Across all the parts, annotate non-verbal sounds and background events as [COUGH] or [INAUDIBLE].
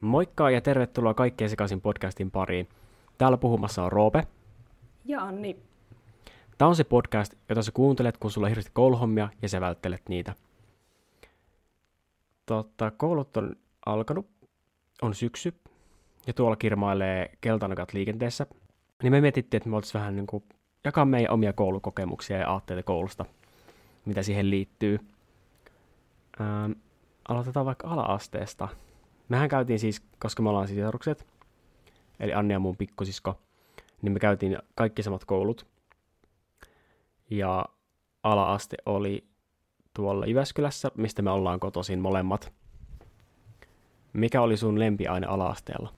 Moikka ja tervetuloa Kaikkeen sekaisin podcastin pariin. Täällä puhumassa on Roope. Ja Anni. Tämä on se podcast, jota sä kuuntelet, kun sulla on hirveästi kouluhommia ja sä välttelet niitä. Totta, koulut on alkanut, on syksy, ja tuolla kirmailee keltanakat liikenteessä. Niin me mietittiin, että me oltaisiin vähän niin kuin jakaa meidän omia koulukokemuksia ja aatteita koulusta, mitä siihen liittyy. Ähm, aloitetaan vaikka ala-asteesta. Mehän käytiin siis, koska me ollaan sisarukset, eli Anni ja mun pikkusisko, niin me käytiin kaikki samat koulut. Ja ala-aste oli tuolla Jyväskylässä, mistä me ollaan kotoisin molemmat. Mikä oli sun lempiaine ala-asteella?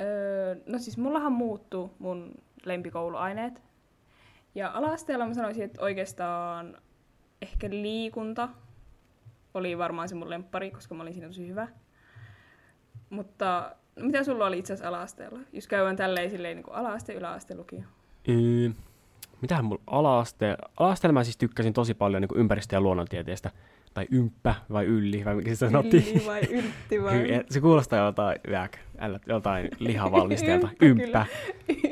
Öö, no siis mullahan muuttuu mun lempikouluaineet. Ja ala-asteella mä sanoisin, että oikeastaan ehkä liikunta oli varmaan se mun lemppari, koska mä olin siinä tosi hyvä. Mutta no mitä sulla oli itse asiassa ala-asteella? Jos käydään tälleen silleen niin kuin ala-aste, yläaste, lukio. Öö, mitähän mulla ala-aste... Ala-asteella mä siis tykkäsin tosi paljon niin ympäristö- ja luonnontieteestä. Tai ympä vai ylli, vai mikä se sanottiin. Ylli vai yltti vai? se kuulostaa [LAUGHS] jotain, jääk, jotain lihavalmistajalta. ympä,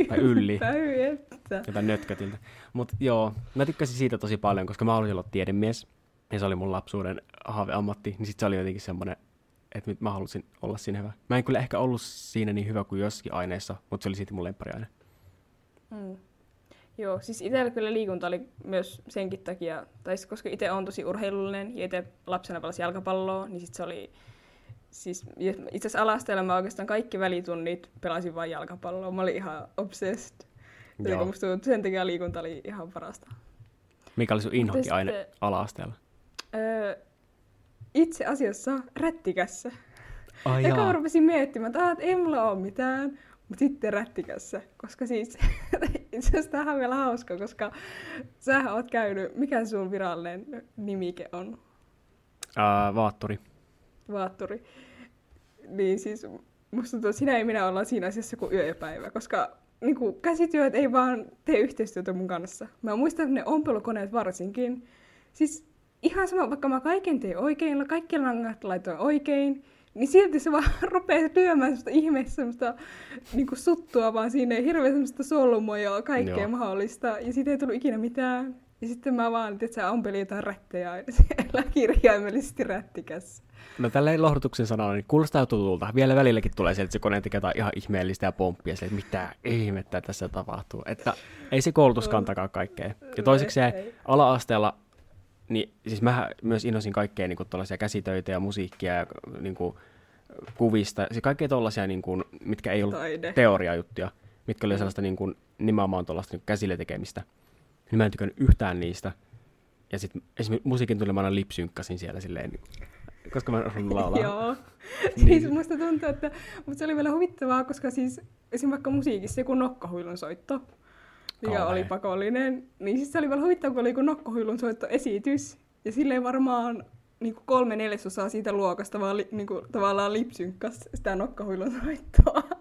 tai ylli. Ympä, jotain nötkötiltä. Mutta joo, mä tykkäsin siitä tosi paljon, koska mä olin olla tiedemies. Ja se oli mun lapsuuden haaveammatti. Niin sit se oli jotenkin semmoinen, että mä halusin olla siinä hyvä. Mä en kyllä ehkä ollut siinä niin hyvä kuin jossakin aineessa, mutta se oli siitä mun lemppariaine. Mm. Joo, siis itsellä kyllä liikunta oli myös senkin takia, tai siis koska itse on tosi urheilullinen ja itse lapsena pelasin jalkapalloa, niin sit se oli, siis itse asiassa alasteella mä oikeastaan kaikki välitunnit pelasin vain jalkapalloa. Mä olin ihan obsessed. Joo. Musta sen takia liikunta oli ihan parasta. Mikä oli sun inhokkiaine sitten, ala-asteella? Öö, itse asiassa rättikässä. Ai Eka mä rupesin miettimään, että, että ei mulla ole mitään, mutta sitten rättikässä. Koska siis, [LAUGHS] itse asiassa tämähän on vielä hauska, koska sä oot käynyt, mikä sun virallinen nimike on? Uh, vaatturi. Vaatturi. Niin siis musta tuntuu, että sinä ei minä olla siinä asiassa kuin yö ja päivä, koska niin kuin, käsityöt ei vaan tee yhteistyötä mun kanssa. Mä muistan ne ompelukoneet varsinkin. Siis ihan sama, vaikka mä kaiken teen oikein, kaikki langat laitoin oikein, niin silti se vaan [LAUGHS] rupeaa lyömään semmoista ihmeessä semmoista niin kuin suttua, vaan siinä ei hirveän semmoista solmua ja kaikkea Joo. mahdollista. Ja siitä ei tullut ikinä mitään. Ja sitten mä vaan, että sä ompeli jotain rättejä aina [LAUGHS] siellä kirjaimellisesti rättikässä. No tälleen lohdutuksen sanalla, niin kuulostaa tutulta. Vielä välilläkin tulee sieltä, että se kone tekee ihan ihmeellistä ja pomppia, että mitä ihmettä tässä tapahtuu. Että ei se koulutus kantakaan kaikkea. Ja toiseksi se ala-asteella niin siis mä myös innosin kaikkea niin tuollaisia käsitöitä ja musiikkia ja niin kuin, kuvista. Siis kaikkea tuollaisia, niin kuin, mitkä ei ollut Taide. teoriajuttuja, mitkä oli mm. sellaista niin kuin, nimenomaan tuollaista niin käsille tekemistä. Niin mä en tykännyt yhtään niistä. Ja sitten esimerkiksi musiikin tuli mä aina lipsynkkasin siellä silleen, niin, koska mä haluan laulaa. [LAUGHS] Joo. niin. Siis musta tuntuu, että mutta se oli vielä huvittavaa, koska siis esimerkiksi vaikka musiikissa joku nokkahuilun soitto, mikä Kauhe. oli pakollinen. Niin siis se oli vielä huvittava, kun oli joku nokkohuilun esitys. Ja silleen varmaan niin kuin kolme neljäsosaa siitä luokasta vaan li, niin kuin, tavallaan lipsynkkas sitä nokkahuilun soittoa. [LAUGHS]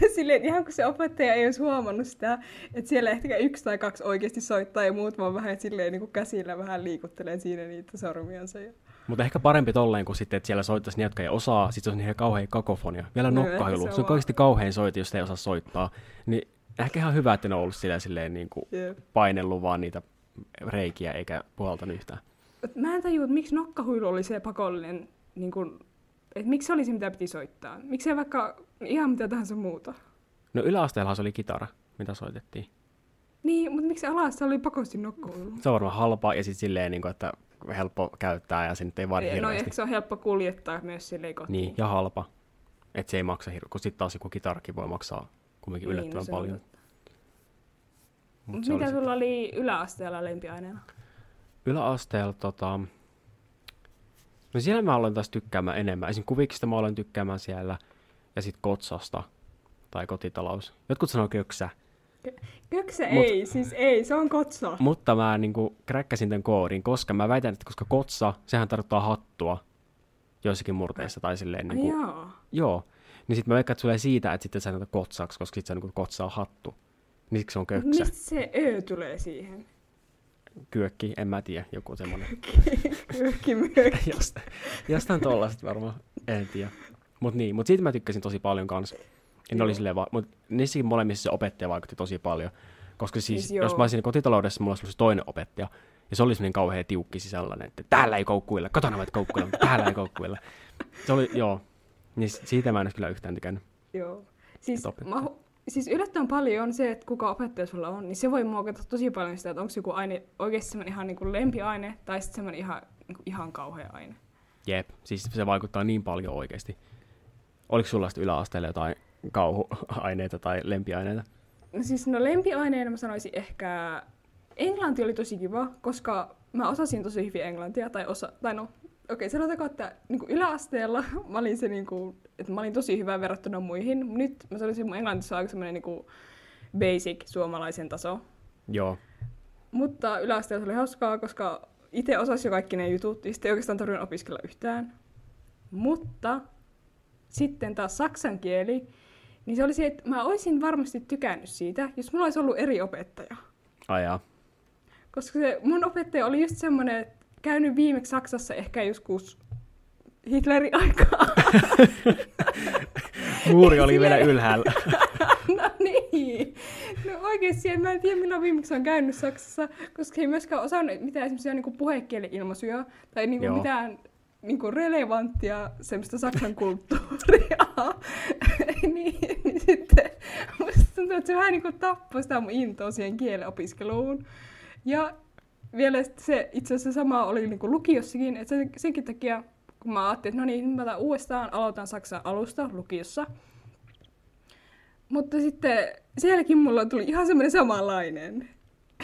Ja silleen, ihan kun se opettaja ei olisi huomannut sitä, että siellä ehkä yksi tai kaksi oikeasti soittaa ja muut vaan vähän silleen niin kuin käsillä vähän liikuttelee siinä niitä sormiansa. Ja... Mutta ehkä parempi tolleen kuin sitten, että siellä soittaisi ne, jotka ei osaa, sitten se on ihan kauhean kakofonia. Vielä no, nokkahilu. Se on, se on oikeasti kauhean soiti, jos ei osaa soittaa. Niin ehkä ihan hyvä, että ne on ollut silleen, silleen niin kuin yep. painellut vaan niitä reikiä eikä puhaltanut yhtään. Mä en tajua, että miksi nokkahuilu oli se pakollinen, niin kuin, että miksi se oli se, mitä piti soittaa. Miksi ei vaikka ihan mitä tahansa muuta? No yläasteellahan se oli kitara, mitä soitettiin. Niin, mutta miksi alassa oli pakosti nokkahuilu? Se on varmaan halpaa ja sitten silleen, niin kuin, että helppo käyttää ja se nyt ei vaadi No ehkä se on helppo kuljettaa myös silleen kotiin. Niin, ja halpa. Että se ei maksa hirveä, kun sitten taas joku kitarakin voi maksaa kumminkin niin, yllättävän no paljon. Mut Mitä sulla oli yläasteella lempiaineena? Yläasteella tota... No siellä mä aloin taas tykkäämään enemmän. Esimerkiksi kuviksista mä aloin tykkäämään siellä. Ja sitten kotsasta. Tai kotitalous. Jotkut sanoo köksä. Köksä Mut, ei, siis ei, se on kotsa. Mutta mä niinku kräkkäsin tämän koodin, koska mä väitän, että koska kotsa, sehän tarkoittaa hattua joissakin murteissa tai silleen niinku... Joo. Joo. Niin sitten mä veikkaan, että tulee siitä, että sitten sanotaan kotsaksi, koska sitten on niin kotsaa hattu. Niin siksi se on köksä. Mistä se ö tulee siihen? Kyökki, en mä tiedä, joku semmoinen. Kyökki myökki. Jost, jostain tollaista varmaan, en tiedä. Mutta niin, mutta siitä mä tykkäsin tosi paljon kanssa. Ja ne oli silleen vaan, mutta niissäkin molemmissa se opettaja vaikutti tosi paljon. Koska siis, Siis jos mä olisin kotitaloudessa, mulla olisi toinen opettaja. Ja se oli semmoinen kauhean tiukki sellainen, että täällä ei koukkuilla, kotona voit koukkuilla, mutta täällä ei koukkuilla. Se oli, joo. Niin siitä mä en kyllä yhtään tykännyt. Joo. Siis, mä, siis yllättävän paljon on se, että kuka opettaja sulla on, niin se voi muokata tosi paljon sitä, että onko joku aine oikeasti semmoinen ihan niin kuin lempiaine tai sitten semmoinen ihan, niin kuin ihan kauhea aine. Jep, siis se vaikuttaa niin paljon oikeasti. Oliko sulla sitten yläasteella jotain kauhuaineita tai lempiaineita? No siis no lempiaineena mä sanoisin ehkä, englanti oli tosi kiva, koska mä osasin tosi hyvin englantia, tai osa, tai no, okei, sanotaanko, että niin kuin yläasteella [LAUGHS] mä olin se niin kuin, että mä olin tosi hyvä verrattuna muihin. Nyt mä sanoisin, että mun englantissa on aika semmoinen niin kuin basic suomalaisen taso. Joo, Mutta yläasteella se oli hauskaa, koska itse osasin jo kaikki ne jutut, ja sitten ei oikeastaan tarvinnut opiskella yhtään. Mutta sitten taas saksan kieli, niin se oli se, että mä olisin varmasti tykännyt siitä, jos mulla olisi ollut eri opettaja. ajaa. Koska se mun opettaja oli just semmoinen, että käynyt viimeksi Saksassa ehkä joskus Hitlerin aikaa. [LAUGHS] Muuri oli vielä ylhäällä. [LAUGHS] no niin. No oikeesti, mä en tiedä milloin viimeksi on käynyt Saksassa, koska ei myöskään osannut mitään semmoisia niinku puhekieli-ilmaisuja tai niinku Joo. mitään niinku relevanttia semmoista saksan kulttuuria. [LAUGHS] niin, niin sitten musta tuntuu, että se vähän niinku tappoi sitä mun intoa siihen kielen opiskeluun. Ja vielä se itse asiassa sama oli niinku lukiossakin, että sen, senkin takia, kun mä ajattelin, että no niin, mä uudestaan, aloitan saksan alusta lukiossa, mutta sitten sielläkin mulla tuli ihan semmoinen samanlainen.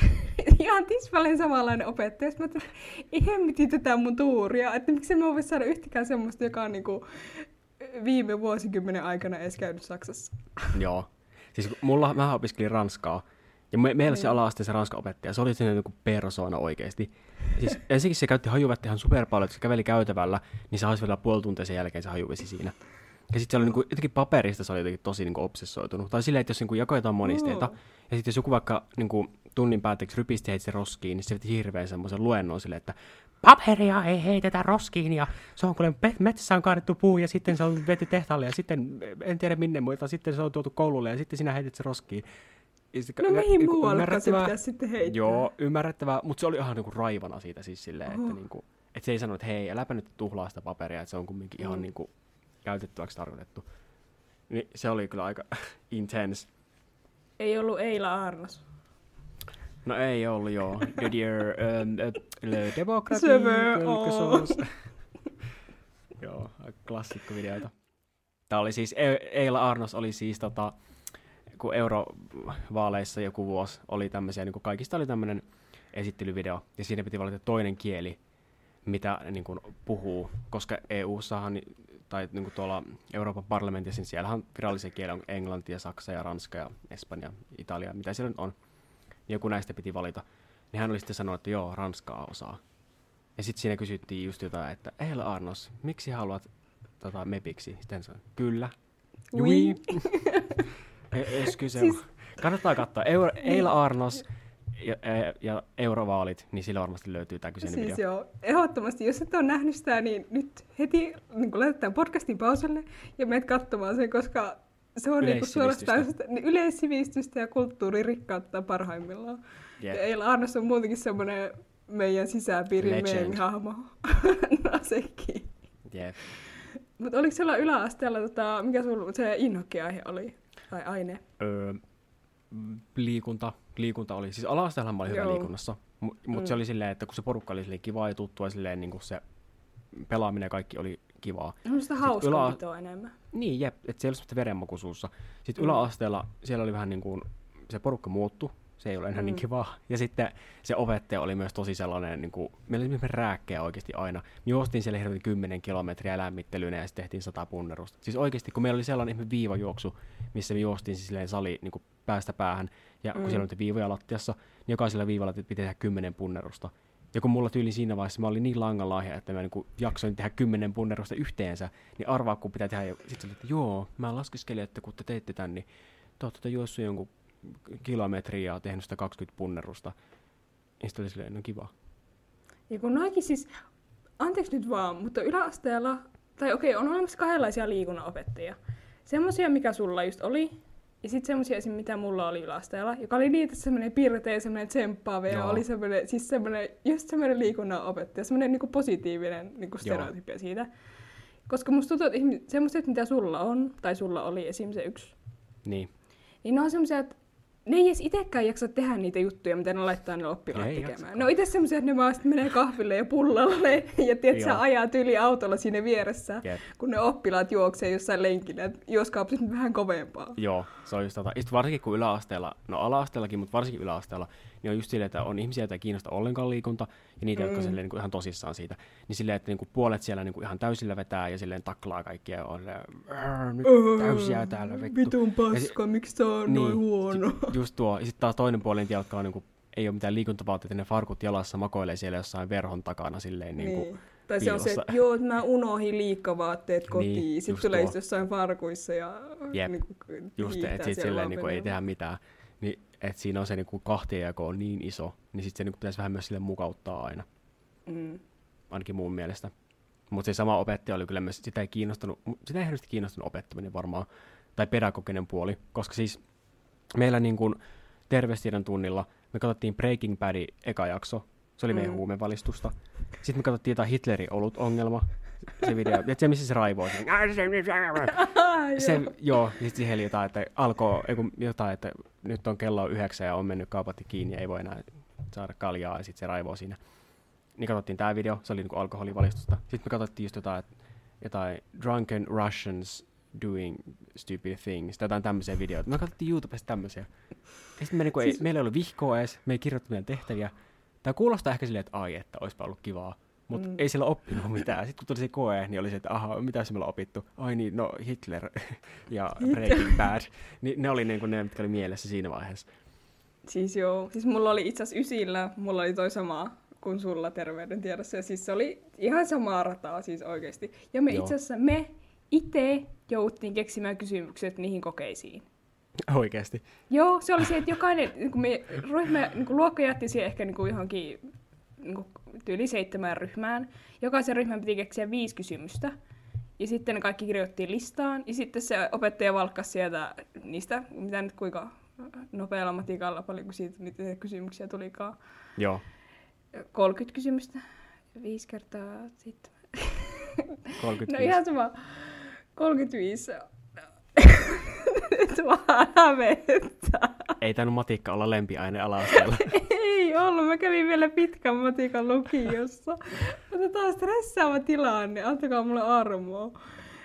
[LAUGHS] ihan tismalleen samanlainen opettaja. Mä ajattelin, että ei hemmiti tätä mun tuuria. Että miksi mä voi saada yhtäkään semmoista, joka on niinku viime vuosikymmenen aikana edes käynyt Saksassa. Joo. Siis mulla, mä opiskelin ranskaa, ja me, meillä se Niin. ala se ranska opettaja, se oli sellainen niin persoona oikeasti. Siis [LAUGHS] ensinnäkin se käytti hajuvettä ihan super paljon, että se käveli käytävällä, niin se haisi vielä puoli tuntia sen jälkeen se hajuvesi siinä. Ja sitten se oli niinku, jotenkin paperista se oli jotenkin tosi niinku obsessoitunut. Tai silleen, että jos jakoi jotain monisteita, Oo. ja sitten jos joku vaikka niinku, tunnin päätteeksi rypisti heitti sen roskiin, niin se veti hirveän semmoisen luennon silleen, että paperia ei heitetä roskiin, ja se on kuule metsässä on kaadettu puu, ja sitten se on vety tehtaalle, ja sitten en tiedä minne, mutta sitten se on tuotu koululle, ja sitten sinä heitit se roskiin. Se- No ja- mihin niinku muualle se pitäisi sitten heittää? Joo, ymmärrettävää, mutta se oli ihan niinku raivana siitä siis silleen, että, Oho. niinku, että se ei sanonut, että hei, äläpä nyt tuhlaa sitä paperia, että se on kumminkin ihan Mm. niinku käytettäväksi tarkoitettu. Niin se oli kyllä aika [LAUGHS] intense. Ei ollut Eila Arnos. No ei ollut joo. Didier, ähm, äh, le demokrati, [LAUGHS] joo, klassikkovideoita. Tämä oli siis, E- Eila Arnos oli siis tota, kun eurovaaleissa joku vuosi oli tämmöisiä, niin kuin kaikista oli tämmöinen esittelyvideo, ja siinä piti valita toinen kieli, mitä niin kuin puhuu, koska EU-sahan, tai niin kuin tuolla Euroopan parlamentissa, niin siellähän virallisia kieliä on englanti ja saksa ja ranska ja espanja, italia, mitä siellä nyt on. Niin joku näistä piti valita. Niin hän oli sitten sanonut, että joo, ranskaa osaa. Ja sitten siinä kysyttiin just jotain, että Eila Arnos, miksi haluat tota, mepiksi? Sitten sanoin, kyllä. Oui. [LAUGHS] E- Excuse. Siis-. Kannattaa katsoa. Euro, Eila Arnos ja, ja, ja eurovaalit, niin sillä varmasti löytyy tämä kyseinen Siis video. joo, ehdottomasti. Jos et ole nähnyt sitä, niin nyt heti niin laitetaan podcastin pauselle ja menet katsomaan sen, koska se on niin suorastaan yleissivistystä ja kulttuuririkkautta parhaimmillaan. Jep. Ja Eila Arnos on muutenkin semmoinen meidän sisäpiirin Legend. meemihahmo. [LAUGHS] no sekin. Jep. Mutta oliko siellä yläasteella, tota, mikä sun se inhokkiaihe oli? Tai aine? Öö, liikunta, liikunta oli, siis ala-asteellahan mä olin hyvä Joo. liikunnassa, mutta mut Mm. se oli silleen, että kun se porukka oli silleen kivaa ja tuttua silleen niin kuin se pelaaminen ja kaikki oli kivaa. On sitä Sit hauskanpitoa enemmän. Niin, jep, että siellä oli semmoista verenmaku suussa. Sitten Mm. yläasteella siellä oli vähän niin kuin, se porukka muuttui, se ei ole enää mm. niin Mm. kivaa. Ja sitten se opettaja oli myös tosi sellainen, niin kuin, meillä oli rääkkejä oikeasti aina. Me juostiin siellä hirveän 10 kilometriä lämmittelynä ja sitten tehtiin 100 punnerusta. Siis oikeasti, kun meillä oli sellainen ihme viivajuoksu, missä me juostiin siis silleen sali niin kuin päästä päähän, ja kun Mm. siellä oli niitä viivoja lattiassa, niin jokaisella viivalla piti tehdä 10 punnerusta. Ja kun mulla tyyli siinä vaiheessa mä olin niin langanlahja, että mä niin jaksoin tehdä kymmenen punnerusta yhteensä, niin arvaa kun pitää tehdä. Sitten se oli, että joo, mä laskeskelin, että kun te teitte tän, niin te ootte juossut jonkun kilometriä ja tehnyt sitä 20 punnerusta. Ja sitten oli silleen, no kiva. Ja kun noikin siis, anteeksi nyt vaan, mutta yläasteella tai okei, on olemassa kahdenlaisia liikunnanopettajia. Semmoisia, mikä sulla just oli, ja sitten semmoisia esim. mitä mulla oli yläasteella, joka oli niitä semmoinen pirteä, semmoinen tsemppaava ja Joo. oli semmoinen, siis semmoinen, just semmoinen liikunnanopettaja, semmoinen niinku positiivinen niinku stereotypia siitä. Koska musta tuntuu, että semmoiset, mitä sulla on, tai sulla oli esim. se yksi, Niin. niin ne on semmoisia, että ne ei edes itsekään jaksa tehdä niitä juttuja, mitä ne laittaa ne oppilaat Ei tekemään. jaksakaan. Ne on itse semmoisia, että ne vaan sit menee kahville ja pullalle [LAUGHS] ja tiedät, sä Joo. ajaa tyli autolla siinä vieressä, Jep. kun ne oppilaat juoksee jossain lenkillä, että juoskaapas nyt vähän kovempaa. Joo, se on just tota. Ja sit varsinkin kun yläasteella, no ala-asteellakin, mutta varsinkin yläasteella, niin on just silleen, että on ihmisiä, joita ei kiinnosta ollenkaan liikunta, ja niitä, mm. jotka silleen, niin kuin ihan tosissaan siitä. Niin silleen, että niin kuin puolet siellä niin kuin ihan täysillä vetää ja silleen taklaa kaikkia ja on silleen, "Arr, nyt täysiä täällä vittu. Vitun paska, miksi tää on noin huono? Just tuo. Ja sitten taas toinen puoli, niitä, jotka on, niin kuin, ei ole mitään liikuntavaatteita, ne farkut jalassa makoilee siellä jossain verhon takana silleen niin kuin, Niin. Tai se on se, että joo, että mä unohdin liikkavaatteet kotiin. Niin, Niin, Sitten just tulee tuo. jossain farkuissa ja Jep. niin kuin, just että sit silleen niin kuin, ei tehdä mitään. Niin, että siinä on se niin kuin kahtiajako on niin iso, niin sitten se niin kuin, pitäisi vähän myös sille mukauttaa aina. Mm. ainakin mun mielestä. Mutta se sama opettaja oli kyllä myös, sitä ei kiinnostanut, sitä ei hirveästi kiinnostanut opettaminen varmaan, tai pedagoginen puoli, koska siis meillä niin kuin terveystiedon tunnilla me katsottiin Breaking Badin eka jakso, se oli meidän Mm. huumevalistusta. Sitten me katsottiin jotain Hitlerin olut ongelma, se video, [LAUGHS] ja se missä se raivoo. Se, [LAUGHS] se, joo. joo, ja sitten siihen jotain, että alkoi jotain, että nyt on kello yhdeksän ja on mennyt kaupatti kiinni ja ei voi enää saada kaljaa ja sitten se raivoo siinä. Niin katsottiin tämä video, se oli niinku alkoholivalistusta. Sitten me katsottiin just jotain, jotain drunken Russians doing stupid things, tai jotain tämmöisiä videoita. Me katsottiin YouTubesta tämmöisiä. Ja sitten me niinku ei, Siis- meillä ei ollut vihkoa edes, me ei kirjoittu meidän tehtäviä. Tämä kuulostaa ehkä silleen, että ai, että olisipa ollut kivaa. Mutta Mm. ei siellä oppinut mitään. Sitten kun tuli se koe, niin oli se, että aha, mitä se me ollaan opittu? Ai niin, no Hitler [LAUGHS] ja Breaking Bad. Niin ne oli niinku ne, mitkä oli mielessä siinä vaiheessa. Siis joo, siis mulla oli itse asiassa ysillä, mulla oli toi sama kuin sulla terveydentiedossa, ja siis se oli ihan samaa rataa siis oikeasti. Ja me itse asiassa, me itse jouduttiin keksimään kysymykset niihin kokeisiin. Oikeasti. Joo, se oli se, että jokainen, niin kuin me ryhmä, niin kuin luokka jätti siihen ehkä niin kuin johonkin niin kuin tyyli seitsemään ryhmään. Jokaisen ryhmän piti keksiä viisi kysymystä. Ja sitten ne kaikki kirjoittiin listaan. Ja sitten se opettaja valkkasi sieltä niistä, mitä nyt kuinka nopealla matikalla, paljonko siitä niitä kysymyksiä tulikaan. Joo. 30 kysymystä. Viisi kertaa sitten. 35. No ihan sama. 35. Nyt vaan hävettää. Ei tainnut matikka olla lempiaine ala-asteella. [LAUGHS] Ei ollut, mä kävin vielä pitkän matikan lukiossa. Mutta taas stressaava tilanne, antakaa mulle armoa.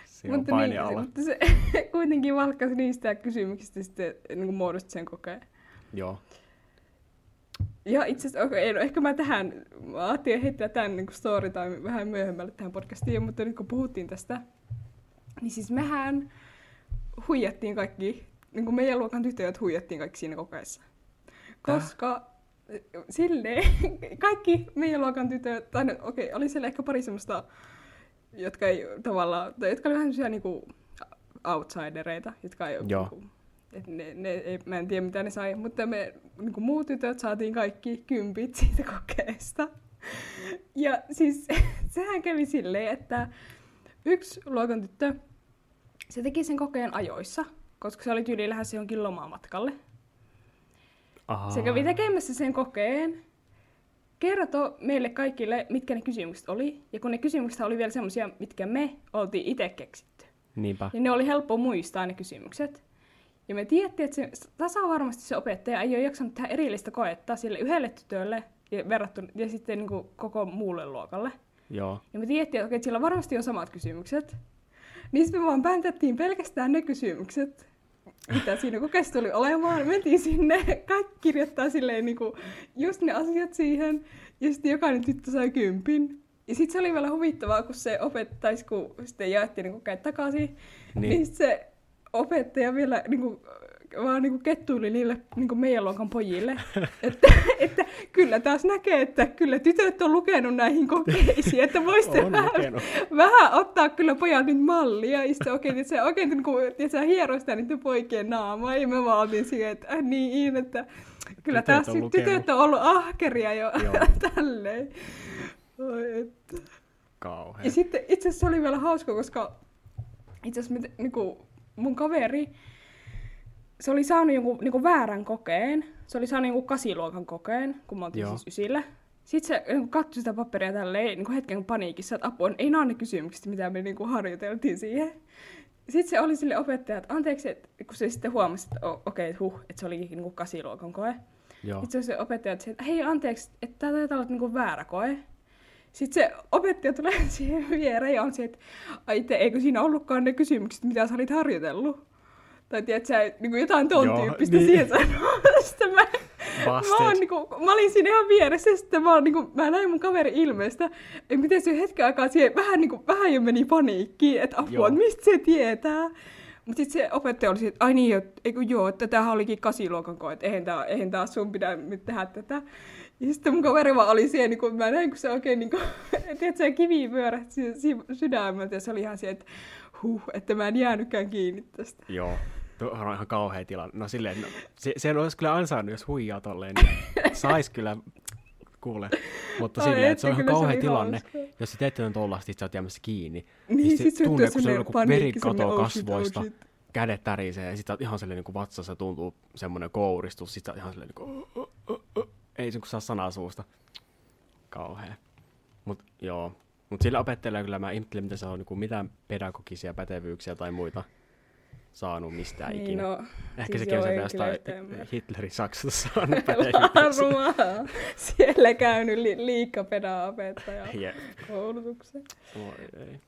Siinä on paine alla. mutta se [LAUGHS] kuitenkin valkkasi niistä kysymyksistä sitten niin kuin muodosti sen kokeen. Joo. Ja itse asiassa, okay, no ehkä mä tähän, mä ajattelin heittää tämän niin story time vähän myöhemmälle tähän podcastiin, mutta nyt kun puhuttiin tästä, niin siis mehän huijattiin kaikki, niin kuin meidän luokan tytöt huijattiin kaikki siinä kokeessa. Koska silleen kaikki meidän luokan tytöt, tai no, okei, okay, oli siellä ehkä pari semmoista, jotka ei tavallaan, tai jotka oli vähän semmoisia niinku outsidereita, jotka ei Joo. Niinku, et ne, ne, ei, mä en tiedä mitä ne sai, mutta me niinku muut tytöt saatiin kaikki kympit siitä kokeesta. Ja siis [LAUGHS] sehän kävi silleen, että yksi luokan tyttö, se teki sen kokeen ajoissa, koska se oli tyyli lähes johonkin lomamatkalle. Aha. Se kävi tekemässä sen kokeen, kertoi meille kaikille, mitkä ne kysymykset oli. Ja kun ne kysymykset oli vielä semmoisia, mitkä me oltiin itse keksitty. Niinpä. Niin ne oli helppo muistaa ne kysymykset. Ja me tiedettiin, että se tasavarmasti se opettaja ei ole jaksanut tehdä erillistä koetta sille yhdelle tytölle ja, verrattuna, ja sitten niin kuin koko muulle luokalle. Joo. Ja me tiedettiin, että, okei, että sillä varmasti on samat kysymykset. Niin me vaan päntättiin pelkästään ne kysymykset, mitä siinä kokeessa tuli olemaan. Mentiin sinne, kaikki kirjoittaa silleen niin kuin, just ne asiat siihen. Ja sitten jokainen tyttö sai kympin. Ja sitten se oli vielä huvittavaa, kun se opettais, kun sitten jaettiin niin kokeet takaisin. Niin, Niin. se opettaja vielä niin kuin, vaan niin kuin kettuili niille niin kuin meidän luokan pojille, [LAUGHS] että, että kyllä taas näkee, että kyllä tytöt on lukenut näihin kokeisiin, että voisitte vähän, lukenut. vähän ottaa kyllä pojat nyt mallia. Ja sitten oikein, että se oikein niin kuin, hieroi sitä niiden poikien naamaa. Ja me vaan oltiin siihen, että äh, niin, että kyllä Tytöt taas on lukenut. tytöt on ollut ahkeria jo Joo. [LAUGHS] tälleen. Oi, että. Kauhea. Ja sitten itse asiassa se oli vielä hauska, koska itse asiassa niinku, mun kaveri, se oli saanut jonkun niinku väärän kokeen. Se oli saanut jonkun kasiluokan kokeen, kun mä oltiin Joo. siis ysillä. Sitten se niinku, katsoi sitä paperia tälleen niin hetken paniikissa, että apua, ei ole ne kysymykset, mitä me niinku, harjoiteltiin siihen. Sitten se oli sille opettaja, että anteeksi, että kun se sitten huomasi, että okei, okay, huh, että se olikin niinku kasiluokan koe. Joo. Sitten se opettaja, että, se, että hei anteeksi, että tämä taitaa olla niinku väärä koe. Sitten se opettaja tulee [LAUGHS] siihen viereen ja on se, että ai te, eikö siinä ollutkaan ne kysymykset, mitä sä olit harjoitellut? Tai tiedät sä, niin kuin jotain ton Joo, tyyppistä niin. siihen sanoa. Sitten [LAUGHS] mä, mä, oon, niin kuin, mä olin siinä ihan vieressä ja sitten mä, oon, niin kuin, mä näin mun kaverin ilmeestä. Ja miten se hetken aikaa siihen vähän, niin kuin, vähän jo meni paniikkiin, että apua, että mistä se tietää. Mutta sitten se opettaja oli että ai niin, jo, eikö joo, että tämähän olikin kasiluokan koe, että eihän, tää, eihän taas sun pidä nyt tehdä tätä. Ja sitten mun kaveri vaan oli siellä, niin kun mä näin, kun se oikein [LAUGHS] niin kuin, tiedätkö, se kivi pyörähti sy- sy- sydämeltä ja se oli ihan se, että huh, että mä en jäänytkään kiinni tästä. Joo. Tuo on ihan kauhea tilanne. No silleen, no, se, sen olisi kyllä ansainnut, jos huijaa tolleen, niin sais kyllä kuule. Mutta Ai silleen, että se on ihan kauhea tilanne, hauska. jos sä teet jotain tollasta, sit sä oot jäämässä kiinni. Niin, se sit se tunne, kun se on joku veri katoo oh shit, oh kasvoista, shit. kädet tärisee, ja sit sä oot ihan silleen niin kuin vatsassa tuntuu semmoinen kouristus, sit sä oot ihan silleen niin kuin, oh, oh, oh. ei se kun saa sanaa suusta. Kauhea. Mut joo. Mut sillä opettajalla kyllä mä ihmettelen, mitä se on niin kuin mitään pedagogisia pätevyyksiä tai muita saanut mistään Niin, ikinä. no, Ehkä siis sekin on sieltä ei jostain. Hitlerin Saksassa saanut. [LAUGHS] Siellä käynyt li- liikkapedaopettaja Jep. koulutuksen. Oi ei.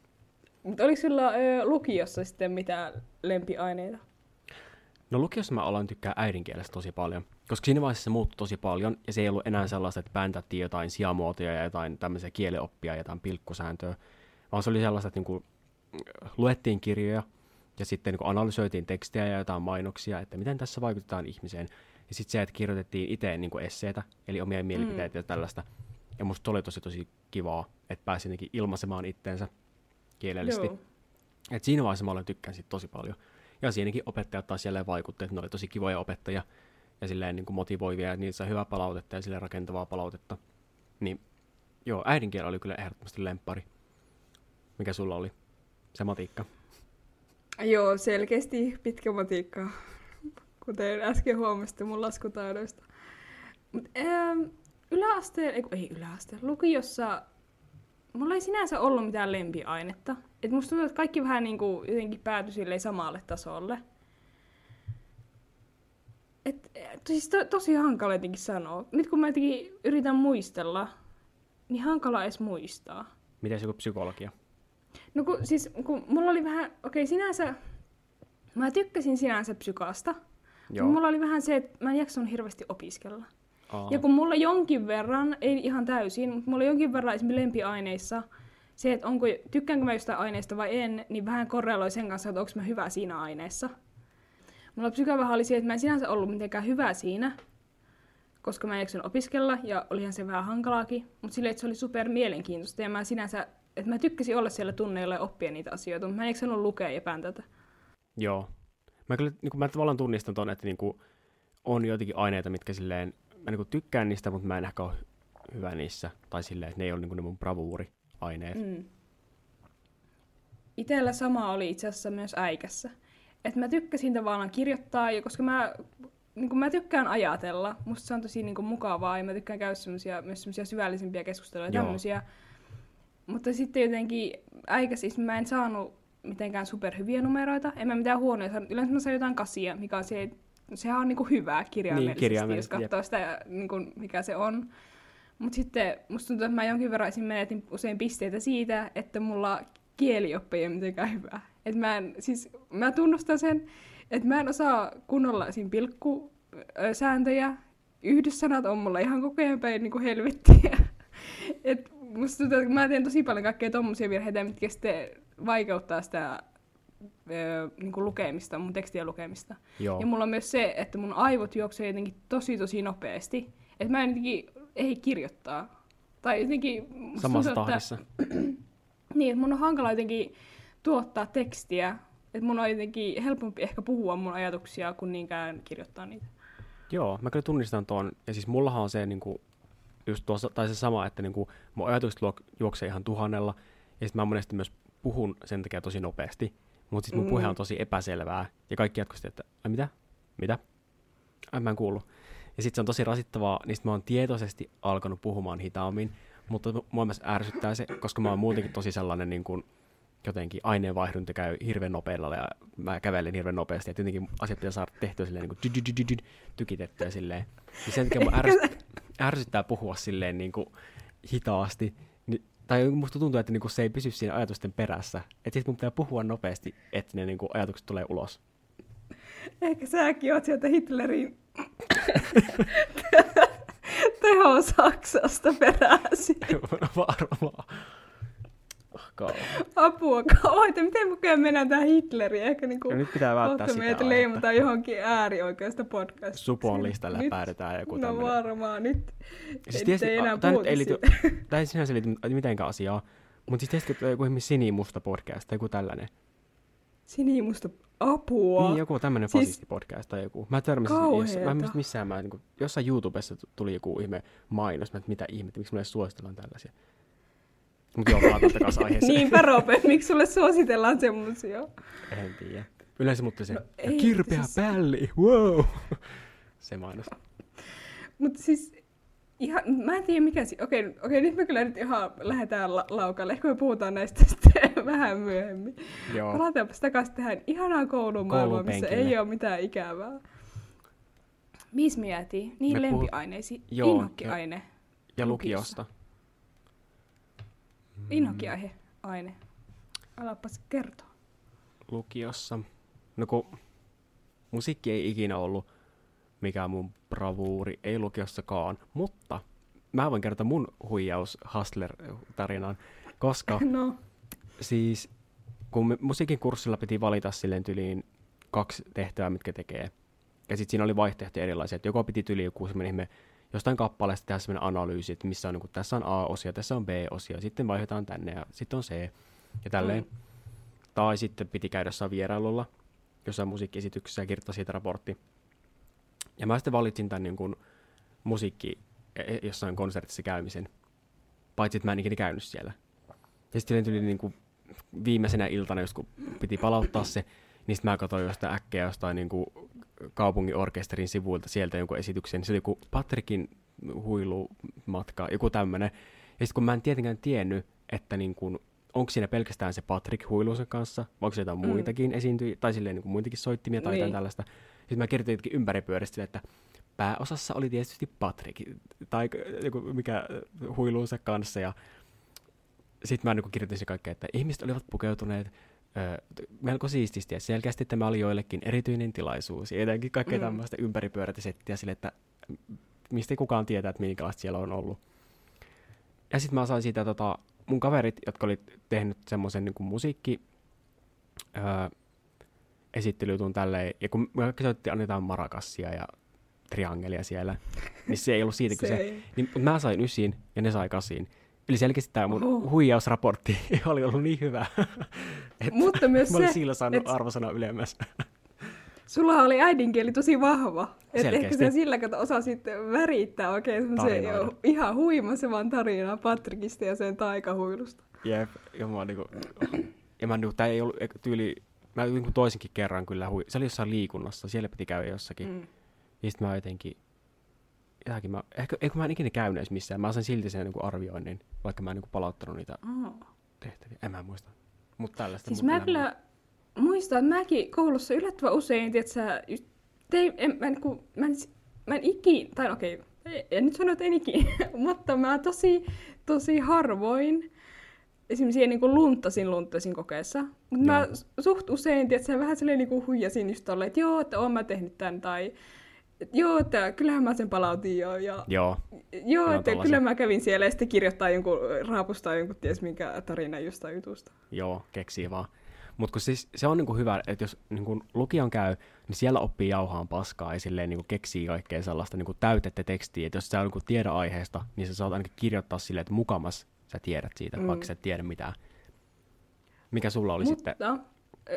Mutta oliko sulla ö, lukiossa sitten mitään lempiaineita? No lukiossa mä aloin tykkää äidinkielestä tosi paljon, koska siinä vaiheessa se muuttui tosi paljon, ja se ei ollut enää sellaista, että bäntättiin jotain sijamuotoja ja jotain tämmöisiä kielenoppia ja jotain pilkkusääntöä, vaan se oli sellaista, että niinku, luettiin kirjoja, ja sitten niinku analysoitiin tekstejä ja jotain mainoksia, että miten tässä vaikutetaan ihmiseen. Ja sitten se, että kirjoitettiin itse niinku esseitä, eli omia mielipiteitä ja tällaista. Ja musta se oli tosi tosi kivaa, että pääsi jotenkin ilmaisemaan itteensä kielellisesti. Joo. Et siinä vaiheessa mä aloin tykkään siitä tosi paljon. Ja siinäkin opettajat taas jälleen vaikutti, että ne oli tosi kivoja opettajia ja silleen niin kuin motivoivia, ja niissä sai hyvää palautetta ja silleen rakentavaa palautetta. Niin joo, äidinkieli oli kyllä ehdottomasti lemppari. Mikä sulla oli? Se matikka. Joo, selkeästi pitkä matikka, kuten äsken huomasitte mun laskutaidoista. Yläasteella, ei, ei yläasteella, lukiossa mulla ei sinänsä ollut mitään lempiainetta. Et musta tuntuu, että kaikki vähän niinku jotenkin päätyi silleen samalle tasolle. Et, et, siis to, tosi hankala jotenkin sanoa. Nyt kun mä jotenkin yritän muistella, niin hankala edes muistaa. Miten joku psykologia? No kun, siis, kun mulla oli vähän, okei okay, sinänsä, mä tykkäsin sinänsä psykaasta. Joo. Mulla oli vähän se, että mä en jaksanut hirveästi opiskella. Aa, Ja kun mulla jonkin verran, ei ihan täysin, mutta mulla jonkin verran esimerkiksi lempiaineissa, se, että onko, tykkäänkö mä jostain aineesta vai en, niin vähän korreloi sen kanssa, että onko mä hyvä siinä aineessa. Mulla psyka vähän oli se, että mä en sinänsä ollut mitenkään hyvä siinä, koska mä en opiskella, ja olihan se vähän hankalaakin, mutta silleen, että se oli super mielenkiintoista, ja mä sinänsä, että mä tykkäsin olla siellä tunneilla ja oppia niitä asioita, mutta mä en jaksanut lukea ja pääntätä. Joo. Mä kyllä niin kuin, mä tavallaan tunnistan ton, että niin kuin, on joitakin aineita, mitkä silleen, mä niin kuin, tykkään niistä, mutta mä en ehkä ole hyvä niissä. Tai silleen, että ne ei ole niin kuin, ne mun bravuuri-aineet. Mm. Itellä sama oli itse asiassa myös äikässä. Et mä tykkäsin tavallaan kirjoittaa, ja koska mä, niin mä tykkään ajatella, musta se on tosi niin mukavaa, ja mä tykkään käydä semmosia, myös semmoisia syvällisempiä keskusteluja ja tämmöisiä. Mutta sitten jotenkin äikässä siis mä en saanut mitenkään superhyviä numeroita, en mä mitään huonoja saanut. Yleensä mä sain jotain kasia, mikä on se, sehän on niinku hyvää kirjaimellisesti, niin, jos kirjaimellisesti, jep. katsoo sitä, niinku, mikä se on. Mutta sitten musta tuntuu, että mä jonkin verran esim. menetin usein pisteitä siitä, että mulla kielioppi ei ole mitenkään hyvä. Et mä, en, siis, mä tunnustan sen, että mä en osaa kunnolla esim. pilkkusääntöjä. Yhdyssanat on mulla ihan koko ajan päin niin helvettiä. [LAUGHS] Et musta tuntuu, että mä teen tosi paljon kaikkea tommosia virheitä, mitkä sitten vaikeuttaa sitä ö, niin kuin lukemista, mun tekstien lukemista. Joo. Ja mulla on myös se, että mun aivot juoksee jotenkin tosi tosi nopeasti. Että mä en jotenkin ei kirjoittaa. Tai jotenkin... Samassa tuntuu, että- tahdissa. [CLEARS THROAT] Niin, että mun on hankala jotenkin tuottaa tekstiä. Että mun on jotenkin helpompi ehkä puhua mun ajatuksia, kuin niinkään kirjoittaa niitä. Joo, mä kyllä tunnistan tuon. Ja siis mullahan on se, niin kuin, just tuossa, tai se sama, että niin kuin, mun ajatukset luok, juoksee ihan tuhannella. Ja sitten mä monesti myös puhun sen takia tosi nopeasti, mutta sitten mun Mm. puhe on tosi epäselvää. Ja kaikki jatkuvasti, että ai mitä? Mitä? Ai mä en kuullut. Ja sitten se on tosi rasittavaa, niin sit mä oon tietoisesti alkanut puhumaan hitaammin, mutta mua myös ärsyttää se, koska mä oon muutenkin tosi sellainen niin kuin, jotenkin aineenvaihdunta käy hirveän nopealla ja mä kävelen hirveän nopeasti, että jotenkin asiat pitää saada tehtyä silleen niin kuin tykitettyä silleen. Ja sen takia mua [LAUGHS] ärsyttää, ärsyttää puhua silleen niin kuin hitaasti, niin, tai musta tuntuu, että niin kuin se ei pysy siinä ajatusten perässä. Että sit mun pitää puhua nopeasti, että ne niin kuin ajatukset tulee ulos. Ehkä säkin oot sieltä Hitlerin [LAUGHS] teho Saksasta peräsi. [LAUGHS] Varmaan. Kauan. Apua, kauheita. Miten mukaan mennään tähän Hitleriin? Ehkä niinku Ja nyt pitää välttää sitä meitä leimataan johonkin äärioikeasta podcastiin. Supon listalla Nyt- päädytään joku No tämmönen. varmaan, nyt Siis ei enää a- tää nyt puhuta ei liity, [LAUGHS] tää ei sinänsä liity mitenkään asiaa, mutta siis että joku esimerkiksi sinimusta podcast tai joku tällainen. Sinimusta apua. Niin, joku tämmöinen Siis- fasistipodcast tai joku. Mä törmäsin, jos, mä en muista missään, mä, niin kuin, jossain YouTubessa tuli joku ihme mainos, mä, että mitä ihmettä, miksi mulle suositellaan tällaisia. Mutta joo, palataan takaisin aiheeseen. Niinpä Rope, miksi sulle suositellaan semmosia? En tiedä. Yleensä mutta se, No ei, kirpeä siis- pälli, wow. Se mainos. Mutta siis, ihan, mä en tiedä mikä si- Okei, okei, nyt me kyllä nyt ihan lähdetään la- laukalle. Ehkä me puhutaan näistä [LAUGHS] sitten vähän myöhemmin. Joo. Palataanpas takaisin tähän ihanaan koulumaailmaan, missä ei ole mitään ikävää. Me jäätiin? Niin Me puhut- lempiaineisiin. Joo, Inhokkiaine. Ja lukiossa. lukiosta. Inhokkiaihe. Aine. Alapas kertoa. lukiossa. No kun musiikki ei ikinä ollut mikään mun bravuuri, ei lukiossakaan, mutta mä voin kertoa mun huijaus Hustler-tarinan, koska [LAUGHS] No, siis kun me musiikin kurssilla piti valita silleen tyliin kaksi tehtävää, mitkä tekee. Ja sitten siinä oli vaihtoehtoja erilaisia, että joko piti tyli joku semmoinen ihme jostain kappaleesta tehdä semmoinen analyysi, että missä on, niin tässä on A-osia, tässä on B-osia, sitten vaihdetaan tänne ja sitten on C ja tälleen. Mm. Tai sitten piti käydä jossain vierailulla, jossain musiikkiesityksessä ja kirjoittaa siitä raportti. Ja mä sitten valitsin tämän niin kuin musiikki e- e- jossain konsertissa käymisen. Paitsi, että mä en ikinä käynyt siellä. Ja sitten tuli niin kuin viimeisenä iltana, just kun piti palauttaa se, niin mä katsoin jostain äkkiä jostain niin kuin kaupungin orkesterin sivuilta sieltä jonkun esityksen. Se oli joku Patrikin huilumatka, joku tämmönen. Ja sitten kun mä en tietenkään tiennyt, että niin kuin, onko siinä pelkästään se Patrick huiluisen kanssa, vai onko se jotain Mm. muitakin esiintyjiä, tai silleen niin kuin muitakin soittimia tai jotain Niin. tällaista. Sitten mä kirjoitin jotenkin ympäripyöristä, että pääosassa oli tietysti Patrick, tai joku mikä huiluunsa kanssa, ja sitten mä niin kirjoitin se kaikkea, että ihmiset olivat pukeutuneet ö, melko siististi, ja selkeästi tämä oli joillekin erityinen tilaisuus, ja jotenkin kaikkea Mm. mm. tämmöistä ympäripyörätä settiä sille, että mistä ei kukaan tietää, että minkälaista siellä on ollut. Ja sitten mä sain siitä tota, mun kaverit, jotka oli tehnyt semmoisen niin musiikki öö, esittelytun tälleen, ja kun me kaikki soitti annetaan marakassia ja triangelia siellä, niin se ei ollut siitä [LAUGHS] se kyse. Niin, mä sain ysiin ja ne sai kasiin. Eli selkeästi tämä mun Oho. huijausraportti [LAUGHS] oli ollut niin hyvä, [LAUGHS] että Mutta [LAUGHS] myös mä olin se, sillä saanut et- arvosana ylemmäs. sulla oli äidinkieli tosi vahva. Et ehkä sä sillä kato osasit värittää oikein Tarinoida. ihan huimasevan tarinaa Patrikista ja sen taikahuilusta. Jep, ja mä niinku, ja mä niinku, tää ei ollut tyyli, mä niinku toisenkin kerran kyllä, hui, se oli jossain liikunnassa, siellä piti käydä jossakin. Mm. Ja sit mä jotenkin, jotakin mä, ehkä, eikö mä en ikinä käynyt edes missään, mä sain silti sen niinku arvioinnin, vaikka mä en niinku palauttanut niitä Oh. tehtäviä, en mä muista. Mutta tällaista Siis mä kyllä muistan, että mäkin koulussa yllättävän usein, että sä tein, en, mä, en, kun, mä, en, mä en ikin, tai okei, en nyt sano, että en ikin, [LAUGHS] mutta mä tosi, tosi harvoin esimerkiksi siihen niin lunttasin lunttasin kokeessa. Mutta mä suht usein, että vähän silleen niin huijasin just tolleen, että joo, että oon mä tehnyt tän, tai joo, että kyllähän mä sen palautin jo, ja Joo, joo, että kyllä mä kävin siellä ja sitten kirjoittaa jonkun, raapustaa jonkun ties minkä tarinan jostain jutusta. joo, keksii vaan. Mutta kun siis, se on niinku hyvä, että jos niinku lukion käy, niin siellä oppii jauhaan paskaa ja silleen niinku keksii kaikkea sellaista niinku täytettä tekstiä. Että jos sä niinku tiedä aiheesta, niin sä saat ainakin kirjoittaa silleen, että mukamas sä tiedät siitä, mm. vaikka sä et tiedä mitään. Mikä sulla oli Mutta sitten?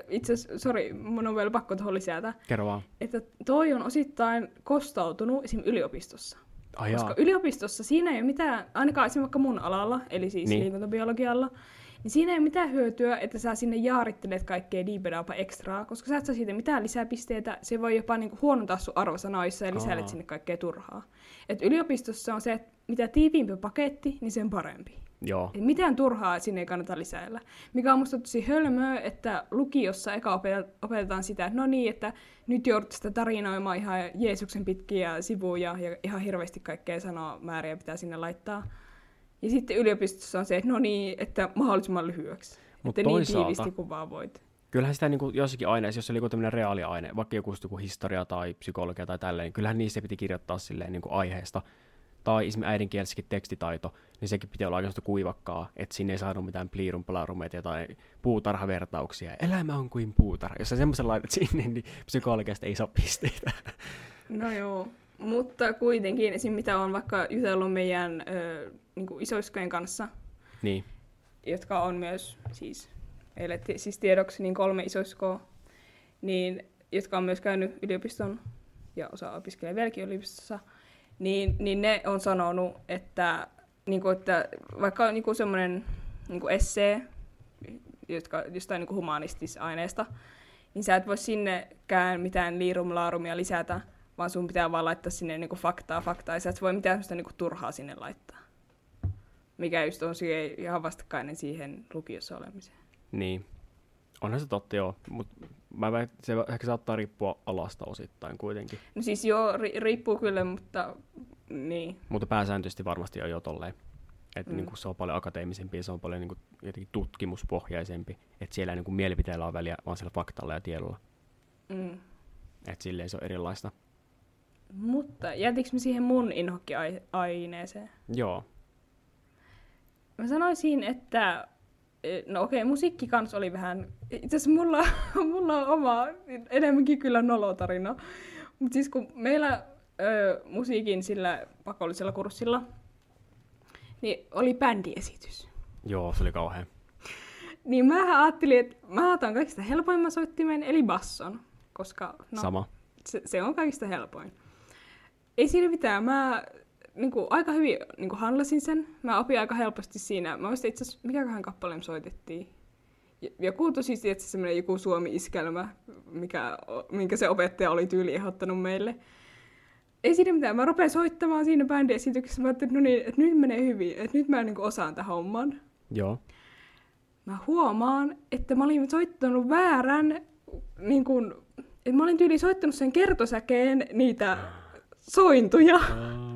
Itse asiassa, sori, mun on vielä pakko tuohon lisätä, Kerro vaan. että toi on osittain kostautunut esim. yliopistossa. Ai Koska jaa. yliopistossa siinä ei ole mitään, ainakaan esimerkiksi vaikka mun alalla, eli siis Niin. niin. liikuntabiologialla, niin siinä ei mitään hyötyä, että sä sinne jaarittelet kaikkea diipedaupa ekstraa, koska sä et saa siitä mitään lisäpisteitä, se voi jopa niinku huonontaa sun arvosanoissa ja lisäilet Aa. sinne kaikkea turhaa. Et yliopistossa on se, että mitä tiiviimpi paketti, niin sen parempi. Joo, Et mitään turhaa sinne ei kannata lisäillä. Mikä on musta tosi hölmöä, että lukiossa eka opet- opetetaan sitä, että no niin, että nyt joudut sitä tarinoimaan ihan Jeesuksen pitkiä sivuja ja ihan hirveästi kaikkea sanomääriä pitää sinne laittaa. Ja sitten yliopistossa on se, että no niin, että mahdollisimman lyhyeksi. Mut että niin toisaalta- tiivisti kuin vaan voit. kyllähän sitä niin kuin jossakin aineessa, jos se oli joku tämmöinen reaaliaine, vaikka joku, joku historia tai psykologia tai tälleen, niin kyllähän niissä piti kirjoittaa silleen niin kuin aiheesta. Tai esimerkiksi äidinkielissäkin tekstitaito, niin sekin pitää olla aika kuivakkaa, että sinne ei saanut mitään pliirum palarumeita tai puutarhavertauksia. Elämä on kuin puutarha. Jos sä semmoisen laitat sinne, niin psykologiasta ei saa pisteitä. No joo, mutta kuitenkin esim. mitä on vaikka jutellut meidän ö, niin isoiskojen kanssa, niin, jotka on myös siis, ti- siis tiedoksi niin kolme isoiskoa, niin, jotka on myös käynyt yliopiston ja osa opiskelee vieläkin yliopistossa, niin, niin ne on sanonut, että, niin kuin, että vaikka on niin semmoinen niin essee, jotka, jostain niin humanistisaineesta, niin sä et voi sinnekään mitään liirumlaarumia lisätä, vaan sun pitää vaan laittaa sinne niin faktaa faktaa, ja sä et voi mitään semmoista niin turhaa sinne laittaa. Mikä just on ihan vastakkainen siihen lukiossa olemiseen. niin. Onhan se totta, joo. Mutta mä että se ehkä saattaa riippua alasta osittain kuitenkin. No siis joo, ri- riippuu kyllä, mutta niin. Mutta pääsääntöisesti varmasti on jo tolleen. Että Mm. niin se on paljon akateemisempi ja se on paljon niin kuin, jotenkin tutkimuspohjaisempi. Että siellä ei niin kuin mielipiteellä on väliä, vaan siellä faktalla ja tiedolla. Mm. Että silleen se on erilaista. Mutta jätikö me siihen mun inhokkiaineeseen? Joo, Mä sanoisin, että no okei, musiikki kans oli vähän, itse asiassa mulla, [LAUGHS] mulla on oma, enemmänkin kyllä nolotarina. Mutta siis kun meillä ö, musiikin sillä pakollisella kurssilla, niin oli bändiesitys. joo, se oli kauhean. Niin mä ajattelin, että mä otan kaikista helpoimman soittimen, eli basson, koska No. Sama. se, se on kaikista helpoin. Ei siinä mitään, mä niin kuin, aika hyvin niin kuin, handlasin sen. Mä opin aika helposti siinä. Mä muistin itse asiassa, mikäköhän kappale me soitettiin. Joku tosi että semmoinen joku Suomi-iskelmä, mikä, minkä se opettaja oli tyyli ehdottanut meille. Ei siinä mitään. Mä rupean soittamaan siinä bändiesityksessä. Mä ajattelin, että no niin, että nyt menee hyvin. Että nyt mä niin kuin, osaan tämän homman. Joo. Mä huomaan, että mä olin soittanut väärän, niin kun, että mä olin tyyli soittanut sen kertosäkeen niitä sointuja. Oh,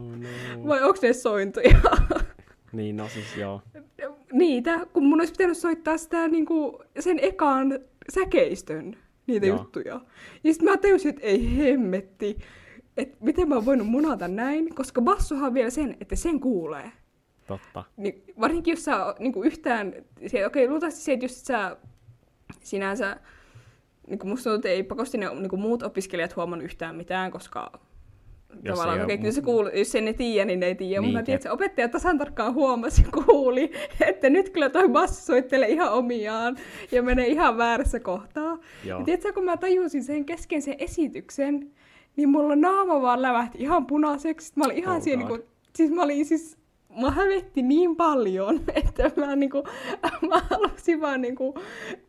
no. Vai onko ne sointuja? [LAUGHS] Niin, no siis joo. niitä, kun mun olisi pitänyt soittaa sitä niin kuin, sen ekaan säkeistön, niitä Joo. juttuja. Ja sitten mä tajusin, että ei hemmetti, että miten mä oon voinut munata näin, koska bassohan vielä sen, että sen kuulee. Totta. Niin, varsinkin jos sä niin kuin yhtään, se, okei, luultavasti se, että jos sä sinänsä, niin kuin musta tuntuu, että ei pakosti ne niin kuin muut opiskelijat huomannut yhtään mitään, koska Jos tavallaan, ei okei, oo- kyllä se kuuluu, jos sen ne tiedä, niin ei tiedä, Niin, mutta opettaja tasan tarkkaan huomasi ja kuuli, [LAUGHS] että nyt kyllä toi bassi soittelee ihan omiaan ja menee ihan väärässä kohtaa. Joo. Ja tiedätkö, kun mä tajusin sen kesken sen esityksen, niin mulla naama vaan lävähti ihan punaiseksi. Mä olin ihan Oh siinä, niin kuin, siis mä olin siis, mä hävetti niin paljon, [LAUGHS] että mä, niinku, [LAUGHS] mä halusin vaan, niinku,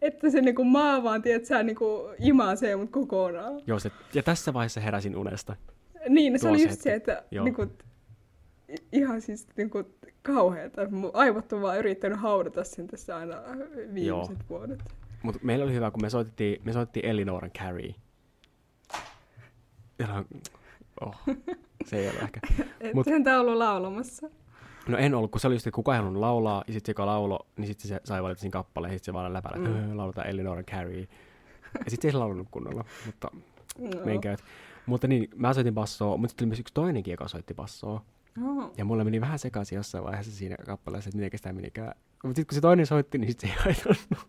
että se niinku maa vaan, tiedät sä, niinku imaisee mut kokonaan. Joo, se, ja tässä vaiheessa heräsin unesta. Niin, no se oli just hetki. se, että Joo. niinku, i- ihan siis niinku, kauheeta. Mun aivot on vaan yrittänyt haudata sen tässä aina viimeiset vuodet. Mutta meillä oli hyvä, kun me soitettiin, me soitettiin Elinoran Carrie. Ja on, oh, se ei ole ehkä. [LAUGHS] Et Mut- sen tää ollut laulamassa. No en ollut, kun se oli just, että kuka ei halunnut laulaa, ja sitten se, joka laulo, niin sitten se sai valita siinä kappaleen, ja sitten se vaan läpällä, että Mm. mm. lauletaan Elinoran Carrie. Ja sitten ei se laulunut kunnolla, mutta No. menkää. Mutta niin, mä soitin bassoa, mutta sitten oli myös yksi toinenkin, joka soitti bassoa. Oh. Ja mulla meni vähän sekaisin jossain vaiheessa siinä kappaleessa, että miten sitä menikään. Mutta sitten kun se toinen soitti, niin sit se ei [LAUGHS] haitannut,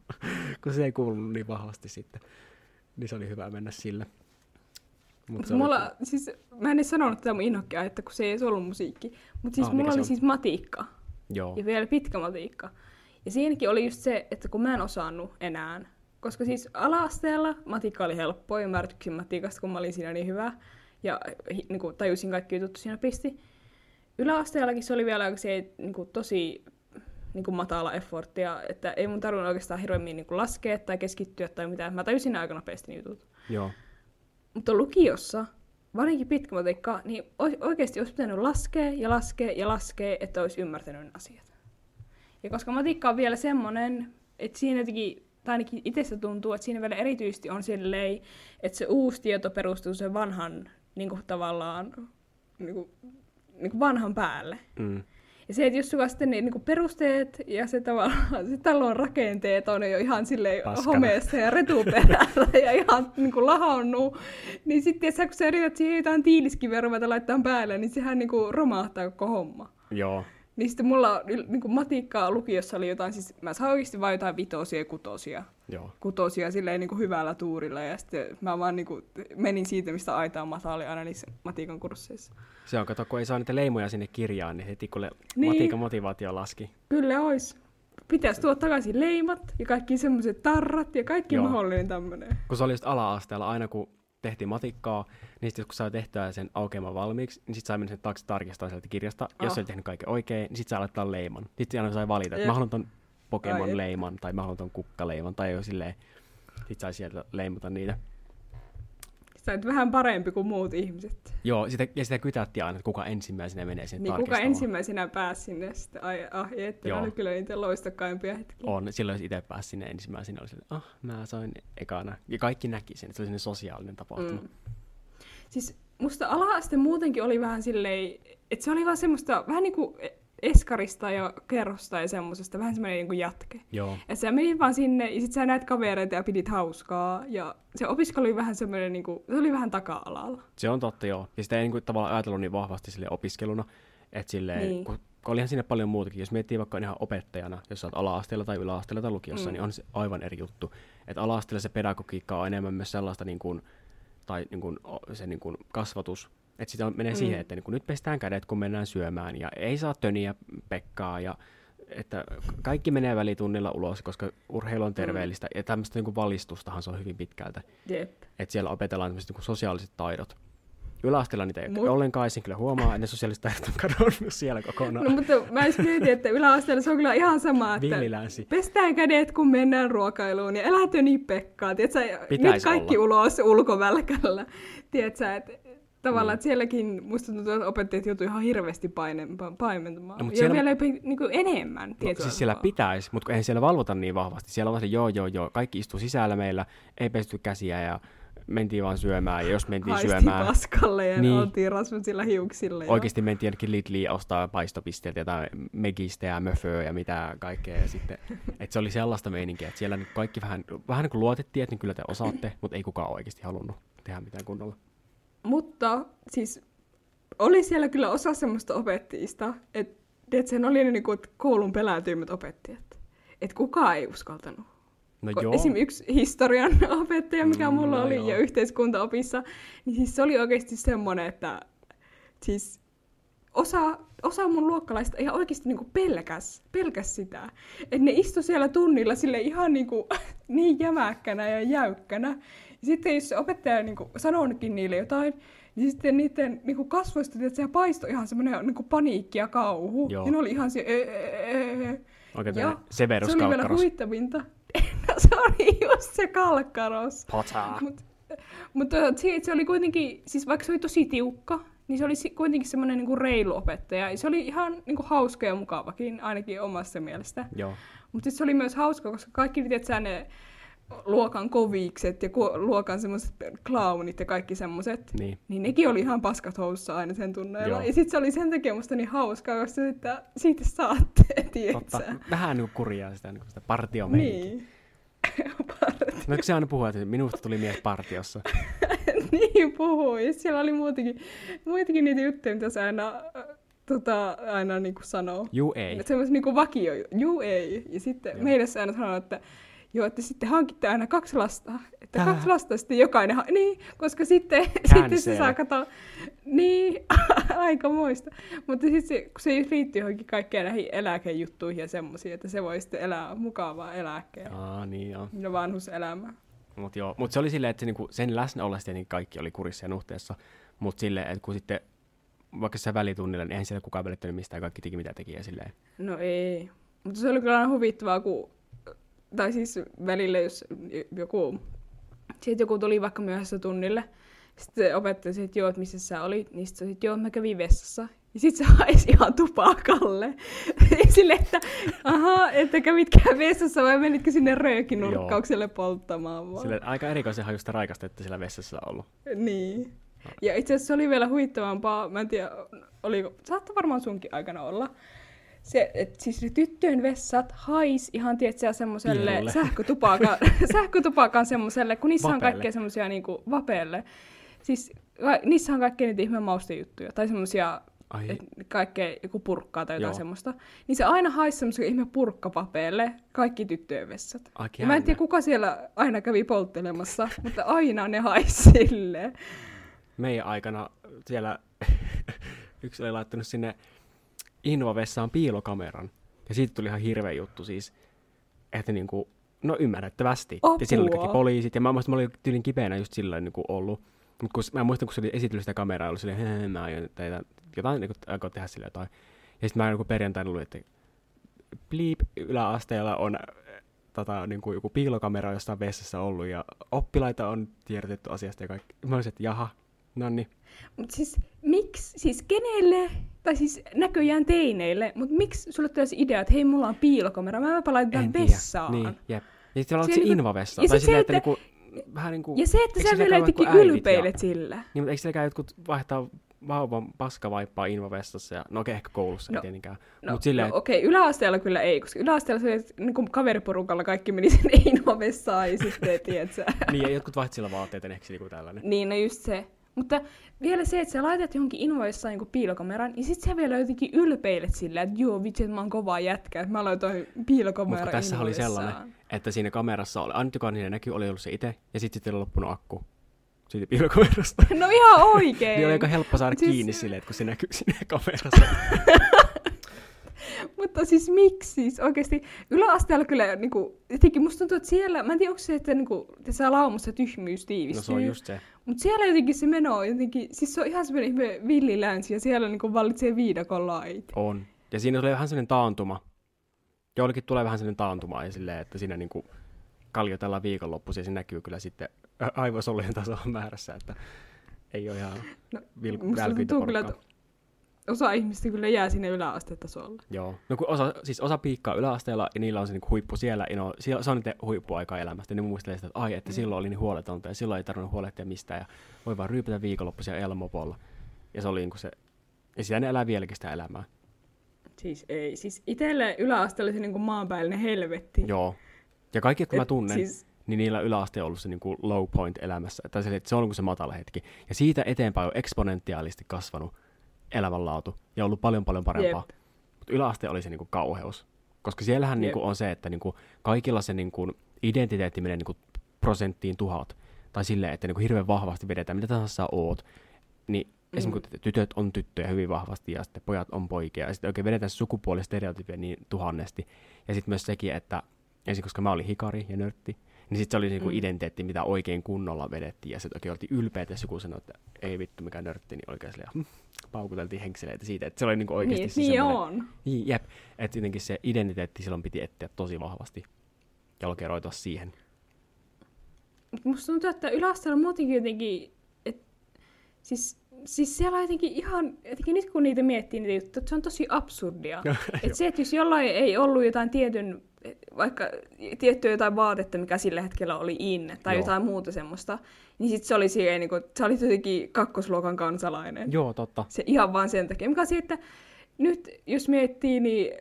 kun se ei kuulunut niin vahvasti sitten. Niin se oli hyvä mennä sille. Mut oli mulla, kyllä- siis, mä en edes sanonut tätä mun inhokkia, että kun se ei ollut musiikki. Mutta siis Ah, mulla oli siis matiikka. Joo, Ja vielä pitkä matiikka. Ja siinäkin oli just se, että kun mä en osannut enää. Koska siis ala-asteella matikka oli helppoa ja mä tykkäsin matikasta, kun mä olin siinä niin hyvä. Ja niin kuin, tajusin kaikki jutut siinä pisti. Yläasteellakin se oli vielä se, niin kuin, tosi niin kuin matala efforttia, että ei mun tarvinnut oikeastaan hirveämmin niin kuin laskea tai keskittyä tai mitään. Mä tajusin aika nopeasti ne jutut. Joo. Mutta lukiossa, varsinkin pitkä matikka, niin oikeasti olisi pitänyt laskea ja laskea ja laskea, että olisi ymmärtänyt ne asiat. Ja koska matikka on vielä semmoinen, että siinä jotenkin, tai ainakin itsestä tuntuu, että siinä vielä erityisesti on silleen, että se uusi tieto perustuu sen vanhan niin kuin tavallaan niin kuin, niin kuin vanhan päälle. Mm. Ja se, että jos sulla sitten ne niin perusteet ja se tavallaan se talon rakenteet on jo ihan silleen Paskana. homeessa ja retuperällä ja ihan niin kuin lahonnut, niin sitten kun sä yrität siihen jotain tiiliskiveä ruveta laittaa päälle, niin sehän niin kuin romahtaa koko homma. Joo. Niin sitten mulla niin kuin matikkaa lukiossa oli jotain, siis mä sain oikeasti vain jotain vitosia ja kutosia. Joo. Kutosia silleen niin kuin hyvällä tuurilla ja sitten mä vaan niin kuin menin siitä, mistä aitaan matali aina niissä matikan kursseissa. Se on, kato, kun ei saa niitä leimoja sinne kirjaan, niin heti kun le- Niin. matiikan motivaatio laski. Kyllä ois. Pitäisi tuoda takaisin leimat ja kaikki semmoiset tarrat ja kaikki Joo. mahdollinen tämmönen. Kun se oli just ala-asteella, aina kun tehtiin matikkaa, niin sitten kun sai tehtyä sen aukeaman valmiiksi, niin sitten sai mennä sen taakse tarkistaa sieltä kirjasta. Jos Ah. se oli tehnyt kaiken oikein, niin sitten sai laittaa leiman. Sitten aina sai valita, että mä haluan ton. Pokemon-leiman, tai mä haluan ton kukkaleiman, tai jo silleen. Sitten sai sieltä leimata niitä. Sä oot vähän parempi kuin muut ihmiset. Joo, sitä, ja sitä kytättiin aina, että kuka ensimmäisenä menee sinne Niin kuka ensimmäisenä pääsi sinne sitten? Ai, ah, että Joo. oli kyllä niitä loistokkaimpia hetkiä. On, silloin jos itse pääsi sinne ensimmäisenä, oli silleen, ah, mä soin ekana. Ja kaikki näki sen, että se oli sosiaalinen tapahtuma. Mm. Siis musta ala-aste muutenkin oli vähän silleen, että se oli vaan semmoista vähän niin kuin eskarista ja kerrosta ja semmoisesta, vähän semmoinen niin kuin jatke. Joo, Et sä menit vaan sinne ja sit sä näet kavereita ja pidit hauskaa. Ja se opiskelu oli vähän semmoinen, niin kuin, se oli vähän taka-alalla. se on totta joo. Ja sitä ei niinku tavallaan ajatellut niin vahvasti sille opiskeluna, että silleen, Niin. niin. kun, kun olihan sinne paljon muutakin. Jos miettii vaikka ihan opettajana, jos sä oot ala-asteella tai yläasteella tai lukiossa, Mm. niin on se aivan eri juttu. Että ala-asteella se pedagogiikka on enemmän myös sellaista, niin kuin, tai niin kuin, se niin kuin kasvatus, että sitä menee Mm. mm. siihen, että niin kuin nyt pestään kädet, kun mennään syömään, ja ei saa töniä Pekkaa, ja että kaikki menee välitunnilla ulos, koska urheilu on terveellistä, ja tämmöistä niin valistustahan se on hyvin pitkältä. Jep. Että siellä opetellaan tämmöiset niin sosiaaliset taidot. Yläasteella niitä ei Mut- ollenkaan, sen kyllä huomaa, että ne sosiaaliset taidot on kadonnut siellä kokonaan. No mutta mä edes mietin, että yläasteella se on kyllä ihan sama, että Villilänsi. pestään kädet, kun mennään ruokailuun ja älä töni Pekkaa. Tiedätkö, nyt kaikki olla. ulos ulkovälkällä. Tiedätkö, että tavallaan, Mm. että sielläkin musta tuntuu, että opettajat joutuu ihan hirveästi paimentamaan. No, mut ja siellä- vielä jopa niin kuin enemmän. No, siis siellä pitäisi, mutta eihän siellä valvota niin vahvasti. Siellä on se joo, joo, joo, kaikki istuu sisällä meillä, ei pesty käsiä ja mentiin vaan syömään. Ja jos mentiin Haistiin syömään, paskalle ja niin. Oltiin rasvasilla hiuksilla. ja- oikeasti mentiin jonnekin Lidliin ostaa paistopisteeltä jotain Megistä ja Möföä ja mitä kaikkea. Ja sitten, [LAUGHS] että se oli sellaista meininkiä, että siellä kaikki vähän, vähän niin kuin luotettiin, että niin kyllä te osaatte, mutta ei kukaan oikeasti halunnut tehdä mitään kunnolla. Mutta siis oli siellä kyllä osa semmoista opettajista, että et sen oli ne niinku koulun pelätyimmät opettajat. Että kukaan ei uskaltanut. No joo, Esim. yksi historian [LAUGHS] opettaja, mikä Mm, mulla no oli, joo. ja yhteiskuntaopissa, niin siis se oli oikeasti semmoinen, että siis osa, osa mun luokkalaista ihan oikeasti niinku pelkäs, pelkäs sitä. Että ne istu siellä tunnilla sille ihan niinku, [LAUGHS] niin jämäkkänä ja jäykkänä. Ja sitten jos se opettaja niinku sanookin niille jotain, niin sitten niiden niinku kasvoista että se paistoi ihan semmoinen niinku paniikki ja kauhu. Joo. Ja ne oli ihan se, "Ee, ee, ee." oikein Severus se oli vielä Kalkkaros. huvittavinta. [LAUGHS] no, se oli just se kalkkaros. Mutta mut, se, se oli kuitenkin, siis vaikka se oli tosi tiukka, niin se oli kuitenkin semmoinen niinku reilu opettaja. Ja Se oli ihan niinku hauska ja mukavakin, ainakin omassa mielestä. Joo. Mutta se oli myös hauska, koska kaikki tiedät ne luokan kovikset ja luokan semmoiset clownit ja kaikki semmoiset. Niin. Niin nekin oli ihan paskat housussa aina sen tunneilla. Joo. Ja sitten se oli sen takia musta niin hauskaa, koska sitten siitä saatte, [LAUGHS] tiedätkö? Totta. Vähän niin kurjaa sitä, niin [LAUGHS] kuin sitä partiomeininkiä. Niin. Parti. No se aina puhua, että minusta tuli mies partiossa? [LAUGHS] niin puhui. Siellä oli muitakin, muitakin niitä juttuja, mitä se aina, tota, aina niin kuin sanoo. Juu ei. Semmoisia niin vakio, juu ei. Ja sitten joo. meille se aina sanoo, että joo, että sitten hankitte aina kaksi lasta. Että Tää. kaksi lasta sitten jokainen, niin, koska sitten, [LAUGHS] sitten se saa katsoa, niin, [LAUGHS] aika muista. Mutta sitten se, kun se liittyy johonkin kaikkeen näihin eläkejuttuihin ja semmoisiin, että se voi sitten elää mukavaa eläkkeellä Aa, niin joo. ja vanhuselämää. Mutta joo, mut se oli silleen, että se, niinku, sen läsnä ollessa tietenkin kaikki oli kurissa ja nuhteessa, mutta silleen, että kun sitten vaikka se välitunnilla, niin eihän siellä kukaan välittänyt mistään, kaikki teki mitä teki ja silleen. No ei. Mutta se oli kyllä aina huvittavaa, kun, tai siis välillä, jos joku, sitten joku tuli vaikka myöhässä tunnille, sitten opettaja sanoi, että joo, että missä sä olit, niin sitten että joo, mä kävin vessassa. Ja sitten se [LAUGHS] haisi ihan tupakalle. [LAUGHS] Sille, että aha, että kävitkään vessassa vai menitkö sinne röökinurkkaukselle polttamaan vaan. Sille aika erikoisen hajusta raikasta, että siellä vessassa on ollut. Niin. Ja itse asiassa se oli vielä huittavampaa, mä en tiedä, oliko, saattaa varmaan sunkin aikana olla, se, et siis ne tyttöjen vessat hais ihan, tietsä, semmoiselle sähkötupakan, [LAUGHS] sähkötupakan semmoiselle, kun niissä on Vapeelle. kaikkea semmoisia niinku vapeelle. Siis ka- niissä on kaikkea niitä ihme maustejuttuja, tai semmoisia kaikkea joku purkkaa tai jotain Joo. semmoista. Niin se aina haisi semmoisen ihme purkkapapeelle kaikki tyttöjen vessat. ai Ja mä en tiedä, kuka siellä aina kävi polttelemassa, [LAUGHS] mutta aina ne haisi silleen. Meidän aikana siellä [LAUGHS] yksi oli laittanut sinne Innovessaan piilokameran. Ja siitä tuli ihan hirveä juttu siis, että niinku, no ymmärrettävästi. Apua. Ja siellä oli kaikki poliisit, ja mä muistan, mä olin tyylin kipeänä just sillä niin kuin ollut. Mutta kun, mä muistan, kun se oli esitellyt sitä kameraa, oli silleen, "Hei, mä aion teitä, jotain niin aikoo tehdä sille jotain. Ja sitten mä niin perjantaina luin, että bleep yläasteella on tota, niin kuin joku piilokamera jossain vessassa ollut, ja oppilaita on tiedotettu asiasta ja kaikki. Mä olisin, että jaha, no niin. Mutta siis miksi, siis kenelle, tai siis näköjään teineille, mutta miksi sulle tulee idea, että hei, mulla on piilokamera, mä mäpä laitan vessaan. Niin, jep. Ja sitten on se niinku- invavessa. ja Tai silleen, se, että, että- niinku, vähän niin kuin... Ja se, että sä vielä jotenkin ylpeilet ja- sillä. Niin, mutta eikö siellä jotkut vaihtaa vauvan paskavaippaa invavessassa? Ja, no okei, ehkä koulussa, No, ei tietenkään. No, Mutta silleen, no okei, yläasteella kyllä ei, koska yläasteella se, että niin kaveriporukalla kaikki meni sinne Innovessaan ja sitten, tiedätkö, niin, ja jotkut vaihtivat sillä vaatteita, ehkä se niinku tällainen. Niin, no just se. Mutta vielä se, että sä laitat johonkin invoissa niin piilokameran, ja sit sä vielä jotenkin ylpeilet sillä, että joo, vitsi, että mä oon kova jätkä, että mä laitoin piilokameran Mutta tässä oli sellainen, että siinä kamerassa oli, ainut joka niiden näkyy, oli ollut se itse, ja sitten sitten oli loppunut akku siitä piilokamerasta. No ihan oikein. [LAUGHS] niin oli aika helppo saada Siis- kiinni silleen, että kun se näkyy siinä kamerassa. [LAUGHS] [LAUGHS] Mutta siis miksi siis oikeasti? Yläasteella kyllä niinku, jotenkin musta tuntuu, että siellä, mä en tiedä onko se, että niinku, tässä laumassa tyhmyys tiivistyy. no se on just se. Mutta siellä jotenkin se meno on jotenkin, siis se on ihan semmoinen ihme villilänsi ja siellä niinku vallitsee viidakon lait. On. Ja siinä tulee vähän sellainen taantuma. Joillekin tulee vähän sellainen taantuma ja silleen, että siinä niinku kaljotellaan viikonloppuisin ja se näkyy kyllä sitten aivosolujen tasolla määrässä, että ei ole ihan No, vil- Musta välkyintä tuntuu kyllä, porukkaa. että osa ihmistä kyllä jää sinne yläastetasolle. Joo. No kun osa, siis osa piikkaa yläasteella ja niillä on se niinku huippu siellä, ja no, siellä- se on niiden huippuaika elämästä. Ne muistelee sitä, että ai, että Mm. silloin oli niin huoletonta ja silloin ei tarvinnut huolehtia mistään ja voi vaan ryypätä viikonloppuisia ja ajella mopolla. Ja se oli niinku se, ja sitä ne elää vieläkin sitä elämää. Siis ei, siis itselle yläaste oli se niinku maanpäällinen helvetti. Joo. Ja kaikki, jotka mä Et tunnen, Siis, niin niillä yläaste on ollut se niin kuin low point elämässä. Tai se, että se on niin kuin se matala hetki. Ja siitä eteenpäin on eksponentiaalisesti kasvanut elämänlaatu ja ollut paljon paljon parempaa. Jep. Mutta yläaste oli se niin kuin kauheus. Koska siellähän niin kuin on se, että niin kuin kaikilla se niin kuin identiteetti menee niin kuin prosenttiin tuhat. Tai silleen, että niin kuin hirveän vahvasti vedetään, mitä tahansa sä oot. Niin mm. esimerkiksi tytöt on tyttöjä hyvin vahvasti ja sitten pojat on poikia. Ja sitten oikein vedetään sukupuolistereotypia niin tuhannesti. Ja sitten myös sekin, että ensin koska mä olin hikari ja nörtti, niin sitten se oli niinku Mm. identiteetti, mitä oikein kunnolla vedettiin. Ja sitten oikein oltiin ylpeitä, jos joku sanoi, että ei vittu mikä nörtti, niin oikein silleen, hm, paukuteltiin henkseleitä siitä. Että se oli niinku oikeasti niin, se niin on. Niin, jep. Että jotenkin se identiteetti silloin piti etsiä tosi vahvasti. Ja lokeroitua siihen. Musta tuntuu, että yläasteella muutenkin jotenkin, et, siis, siis siellä on jotenkin ihan, jotenkin nyt kun niitä miettii niitä juttuja, että se on tosi absurdia. [LAUGHS] Et se, että jos jollain ei ollut jotain tietyn, vaikka tiettyä jotain vaatetta, mikä sillä hetkellä oli in, tai Joo. jotain muuta semmoista, niin sit se oli siihen, niin kuin, sä olit jotenkin kakkosluokan kansalainen. Joo, totta. Se ihan vaan sen takia. Mikä se, että nyt jos miettii, niin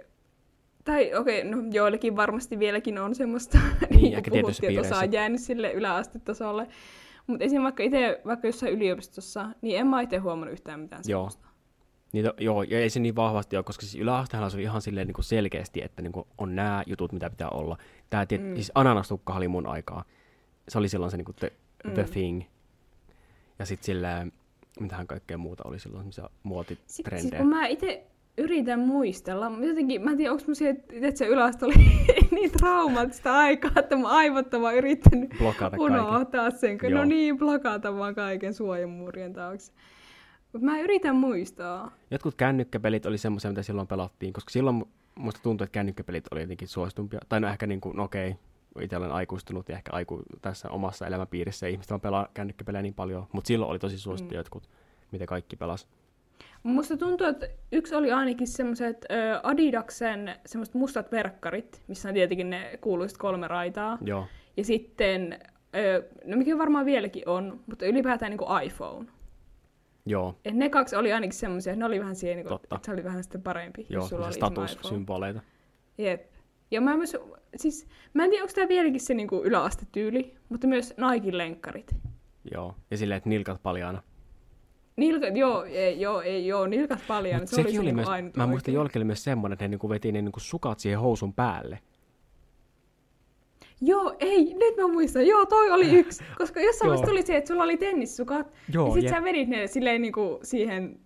tai okei, okay, no joillekin varmasti vieläkin on semmoista, [LAUGHS] niin, niin kuin puhuttiin, että osa piireissä. on jäänyt sille yläastetasolle. Mutta esim. vaikka itse, vaikka jossain yliopistossa, niin en mä itse huomannut yhtään mitään Joo. Niitä, joo, ja ei se niin vahvasti ole, koska siis yläasteella se oli ihan silleen niin kuin selkeästi, että niin kuin on nämä jutut, mitä pitää olla. Tämä, tiet, mm. siis ananastukka oli mun aikaa. Se oli silloin se niin kuin the, mm. the thing. Ja sitten silleen, mitähän kaikkea muuta oli silloin, Sitten, muotitrendejä. siis kun mä itse yritän muistella, jotenkin, mä en tiedä, onko mun se, että se yläaste oli [LAUGHS] niin traumaattista aikaa, että mun aivot on vaan yrittänyt Blokata kaiken. unohtaa sen, kun no niin, blokata vaan kaiken suojamuurien taakse. Mutta mä yritän muistaa. Jotkut kännykkäpelit oli semmoisia, mitä silloin pelattiin, koska silloin musta tuntuu, että kännykkäpelit oli jotenkin suositumpia. Tai no ehkä niin kuin, no okei, itse olen aikuistunut ja ehkä aiku tässä omassa elämänpiirissä ihmiset vaan pelaa kännykkäpelejä niin paljon, mutta silloin oli tosi suosittu mm. jotkut, mitä kaikki pelas. Musta tuntuu, että yksi oli ainakin semmoiset Adidaksen semmoiset mustat verkkarit, missä on tietenkin ne kuuluiset kolme raitaa. Joo. Ja sitten, ö, no mikä varmaan vieläkin on, mutta ylipäätään niin kuin iPhone. Joo. Et ne kaksi oli ainakin semmoisia, ne oli vähän siihen, niin kuin, Totta. että se oli vähän sitten parempi, Joo, jos sulla oli statussymboleita. Jep. Ja mä myös, siis, mä en tiedä, onko tämä vieläkin se niin kuin yläastetyyli, mutta myös Nike lenkkarit. Joo. Ja silleen, että nilkat paljaana. Nilkat, joo, ei, joo, ei, joo, nilkat paljon. Mut se oli sekin se oli niinku myös, ainut mä muistan oli myös semmoinen, että ne niinku veti ne niinku sukat siihen housun päälle. Joo, ei, nyt mä muistan. Joo, toi oli yksi. [LAUGHS] Koska jossain vaiheessa tuli se, että sulla oli tennissukat. Joo, ja sit jep. sä vedit ne silleen niinku siihen.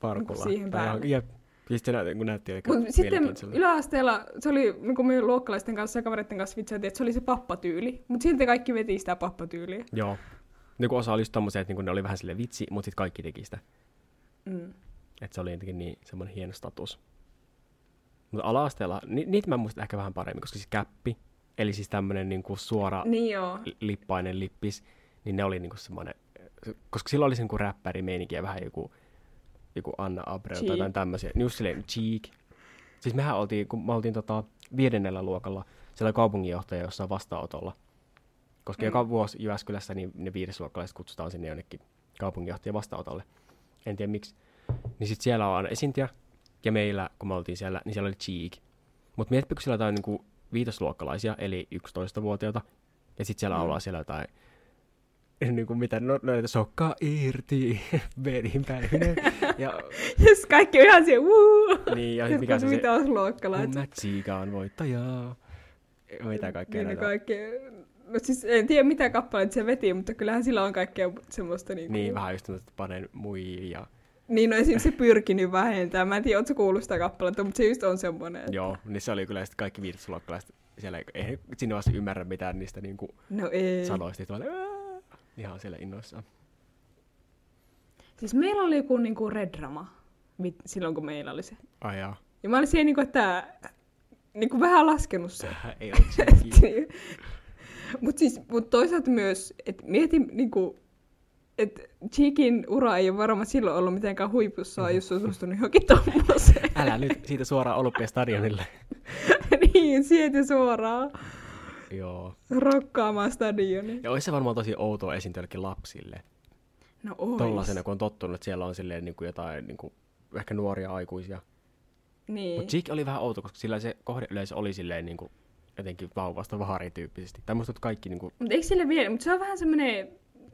Parkulla. siihen Tai päälle. Jep. Ja sitten se näytti, kun näytti aika Mut sitten yläasteella se oli niinku meidän luokkalaisten kanssa ja kavereiden kanssa vitsailtiin, että se oli se pappatyyli. Mutta silti kaikki veti sitä pappatyyliä. Joo. Niin osa oli just tommosia, että niinku ne oli vähän sille vitsi, mutta sitten kaikki teki sitä. Mm. Että se oli jotenkin niin semmoinen hieno status. Mutta ala-asteella, ni, niitä mä muistan ehkä vähän paremmin, koska siis käppi, eli siis tämmöinen niinku suora Niin joo. li- lippainen lippis, niin ne oli niinku semmoinen, koska silloin oli se niinku räppärimeininki ja vähän joku, joku Anna Abreu tai jotain tämmöisiä. Niin just silleen cheek. Siis mehän oltiin, kun me oltiin tota viidennellä luokalla, siellä kaupunginjohtaja jossain vastaanotolla. Koska Mm. joka vuosi Jyväskylässä niin ne viidesluokkalaiset kutsutaan sinne jonnekin kaupunginjohtajan vastaanotolle. En tiedä miksi. Niin sit siellä on aina esiintyjä, ja meillä, kun me oltiin siellä, niin siellä oli cheek. Mutta mietipä, kun siellä on jotain niinku viitosluokkalaisia, eli 11-vuotiaita, ja sitten siellä Mm. siellä jotain, [LAUGHS] niin kuin mitä, no, näitä sokkaa irti, [LAUGHS] vedin päivinen, [LAUGHS] ja, Jes, kaikki on ihan siellä, wuu! niin, ja Sitten mikä se, se mitä on luokkalaiset. Mä tsiikaan voittajaa, mitä kaikkea Niin, näitä. kaikkea. No siis en tiedä mitä kappaleita se veti, mutta kyllähän sillä on kaikkea semmoista niinku... Niin, vähän just tämmöistä, että panen mui ja Niin, no esim. se pyrkinyt vähentämään. Mä en tiedä, ootko kuullut sitä kappaletta, mutta se just on semmoinen. että- Joo, niin se oli kyllä sitten kaikki viitosluokkalaiset siellä, ei sinne vasta ymmärrä mitään niistä niinku No ei. sanoista, "Ää!" ihan siellä innoissaan. Siis meillä oli joku niinku redrama mit- silloin, kun meillä oli se. Ai jaa. Ja mä olin siihen niinku, että niinku vähän laskenut se. ei ollut [LAUGHS] mutta siis, mut toisaalta myös, että mietin niinku, että Cheekin ura ei ole varmaan silloin ollut mitenkään huipussaan, jos on suostunut johonkin tommoseen. Älä nyt siitä suoraan Olympiastadionille. [LAUGHS] niin, sieltä suoraan Joo. rokkaamaan stadioni. Ja olisi se varmaan tosi outoa esiintyä lapsille. No ois. Tollasena, kun on tottunut, että siellä on silleen niin kuin jotain niin kuin, ehkä nuoria aikuisia. Niin. Mutta Cheek oli vähän outo, koska sillä se kohdeyleisö oli silleen niin kuin, jotenkin vauvasta vaharityyppisesti. Tai musta että kaikki niin kuin, Mutta eikö sille vielä, mutta se on vähän semmoinen,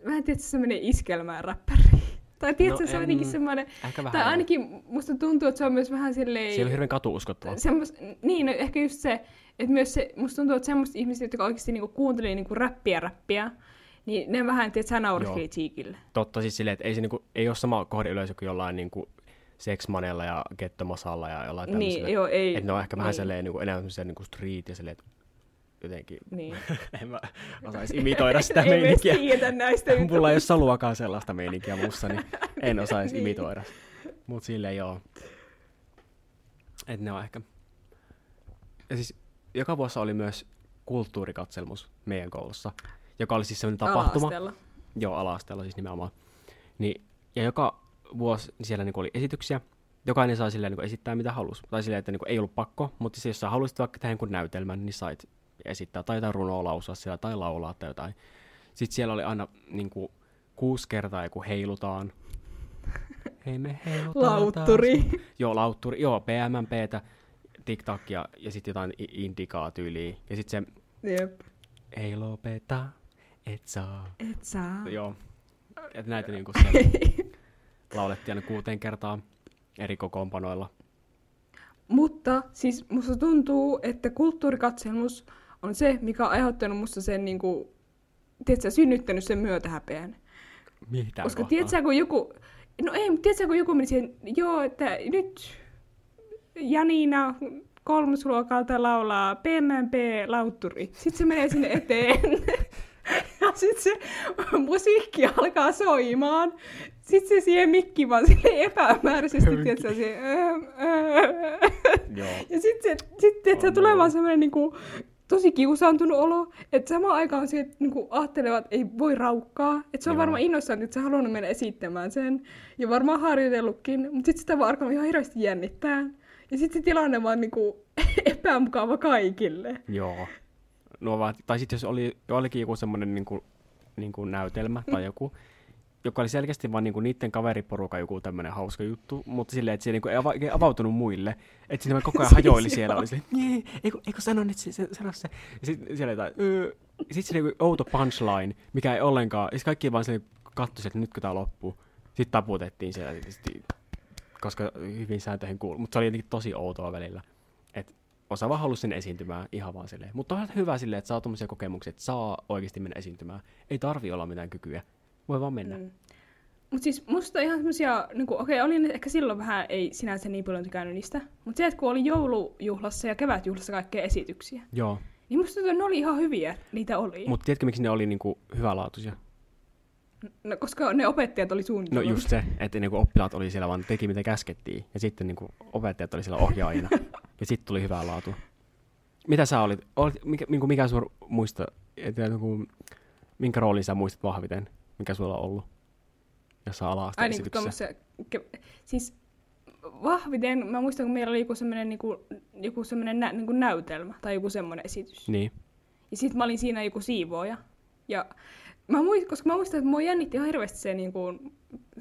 vähän tietysti semmoinen iskelmää räppäri. [LAUGHS] tai tiedätkö, No se on en- jotenkin semmoinen, ehkä vähän... tai ainakin musta tuntuu, että se on myös vähän silleen... Se oli hirveän katuuskottava. Semmos, niin, no ehkä just se, että myös se, musta tuntuu, että semmoista ihmisiä, jotka oikeasti niinku kuuntelee niinku räppiä räppiä, niin ne vähän, tiedät, sä. Cheekille. Totta siis silleen, että ei, se niinku, ei ole sama kohdeyleisö kuin jollain niinku seksmanella ja kettomasalla ja jollain tämmöisellä. Niin, joo, ei. Että ne on ehkä vähän niin, silleen niinku, enemmän semmoisia niinku street ja silleen, että jotenkin, Niin. [LAUGHS] en mä osaisi imitoida [LAUGHS] sitä ei meininkiä. tiedetä näistä. nyt. [LAUGHS] Mulla ei ole saluakaan sellaista meininkiä mussa, niin en osaisi Niin. imitoida. Mut silleen joo. Et ne on ehkä. Ja siis joka vuosi oli myös kulttuurikatselmus meidän koulussa, joka oli siis semmoinen tapahtuma. Ala-asteella. Joo, ala siis nimenomaan. Niin, ja joka vuosi niin siellä niinku oli esityksiä. Jokainen sai silleen niinku esittää mitä halusi. Tai silleen, että niinku ei ollut pakko, mutta siis jos sä halusit vaikka tehdä jonkun näytelmän, niin sait esittää tai jotain runoa lausua siellä tai laulaa tai jotain. Sitten siellä oli aina niinku kuusi kertaa joku heilutaan. [LAUGHS] Hei me heilutaan Lautturi. taas. Joo, lautturi. Joo, PMMPtä, TikTokia ja sitten jotain indikaa tyyliä. Ja sitten se Jep. ei lopeta, et saa. Et saa. Joo. Et näitä niinku siellä [LAUGHS] laulettiin aina kuuteen kertaan eri kokoonpanoilla. Mutta siis musta tuntuu, että kulttuurikatselmus on se, mikä on aiheuttanut musta sen niinku, tiedätkö, synnyttänyt sen myötähäpeän. Mitä Koska tiedätkö, kun joku, no ei, mutta tiedätkö, kun joku meni siihen, joo, että nyt Janina kolmosluokalta laulaa PMP lautturi. Sitten se menee sinne eteen. [LAUGHS] [LAUGHS] Ja sitten se musiikki alkaa soimaan. Sitten se siihen mikki vaan sille epämääräisesti, tietysti, se, Joo. Ja sitten se, sit, että se Oh tulee vaan semmoinen niinku, tosi kiusaantunut olo, että samaan aikaan se niinku, ajattelee, että ei voi raukkaa. Että se on Joo. varmaan innoissaan, että se haluaa mennä esittämään sen. Ja varmaan harjoitellutkin, mutta sitten sitä vaan alkaa ihan hirveästi jännittää. Ja sitten se tilanne vaan niinku, [LAUGHS] epämukava kaikille. Joo. No, vaan, tai sitten jos oli, olikin joku semmoinen niin kuin, niin kuin näytelmä tai joku, joka oli selkeästi vaan niin kuin niiden kaveriporukan joku tämmöinen hauska juttu, mutta silleen, että se niin ei ava- ei avautunut muille. Että siinä koko ajan [LAUGHS] hajoili siellä, oli silleen, "Nye, eikö, eikö sano nyt se, se, sano se. Ja sitten siellä jotain, öö. Sitten se niin outo punchline, mikä ei ollenkaan, ja sit kaikki vaan silleen kattoi, että nytkö tää loppuu. Sitten taputettiin siellä, tietysti, koska hyvin sääntöihin kuuluu. Mutta se oli jotenkin tosi outoa välillä. Et osa vaan halusi sinne esiintymään ihan vaan silleen. Mutta on hyvä silleen, että saa tuommoisia kokemuksia, että saa oikeasti mennä esiintymään. Ei tarvi olla mitään kykyä. Voi vaan mennä. Mm. Mutta siis musta ihan semmosia, niinku, okei, olin ehkä silloin vähän, ei sinänsä niin paljon tykännyt niistä. Mutta se, että kun oli joulujuhlassa ja kevätjuhlassa kaikkea esityksiä, Joo, niin musta tuntuu, että ne oli ihan hyviä, niitä oli. mutta tiedätkö miksi ne oli niinku hyvälaatuisia? No, koska ne opettajat oli No suunnitellut. just se, että niinku oppilaat oli siellä vaan teki mitä käskettiin. Ja sitten niinku opettajat oli siellä ohjaajina. [LAUGHS] ja sitten tuli hyvää laatu. Mitä sä olit? olit mikä, niinku mikä sun muista, että niinku, minkä roolin sä muistat vahviten? Mikä sulla on ollut? Jossain ala Ai niinku tommosia, ke- siis vahviten, mä muistan, kun meillä oli joku semmoinen niinku, joku semmoinen nä, niinku näytelmä tai joku semmoinen esitys. Niin. Ja sit mä olin siinä joku siivooja. Ja mä muistan, koska mä muistan, että mua jännitti ihan hirveästi se niinku,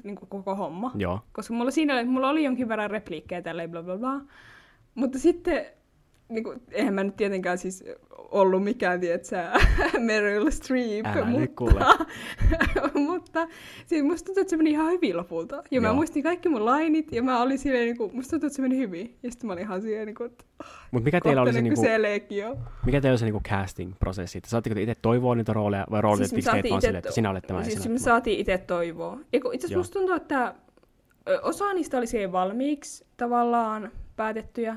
niinku koko homma. Joo. Koska mulla siinä mulla oli jonkin verran repliikkejä tälleen bla bla bla. Mutta sitten, niinku, eihän mä nyt tietenkään siis ollut mikään, tietsä, [LAUGHS] Meryl Streep, Älä mutta, [LAUGHS] mutta siis musta tuntuu, että se meni ihan hyvin lopulta. Ja Joo. mä muistin kaikki mun lainit, ja mä olin silleen, niinku, musta tuntuu, että se meni hyvin. Ja sitten mä olin ihan silleen, niinku, että Mutta mikä teillä oli se, kohta niinku, se legio. mikä teillä oli se niinku casting-prosessi? Että Saatteko te itse toivoa niitä rooleja vai me siis saatiin vaan silleen, että sinä olet tämä ja Siis me saatiin itse toivoa. Eiku, itse asiassa musta tuntuu, että osa niistä oli siihen valmiiksi tavallaan päätettyjä.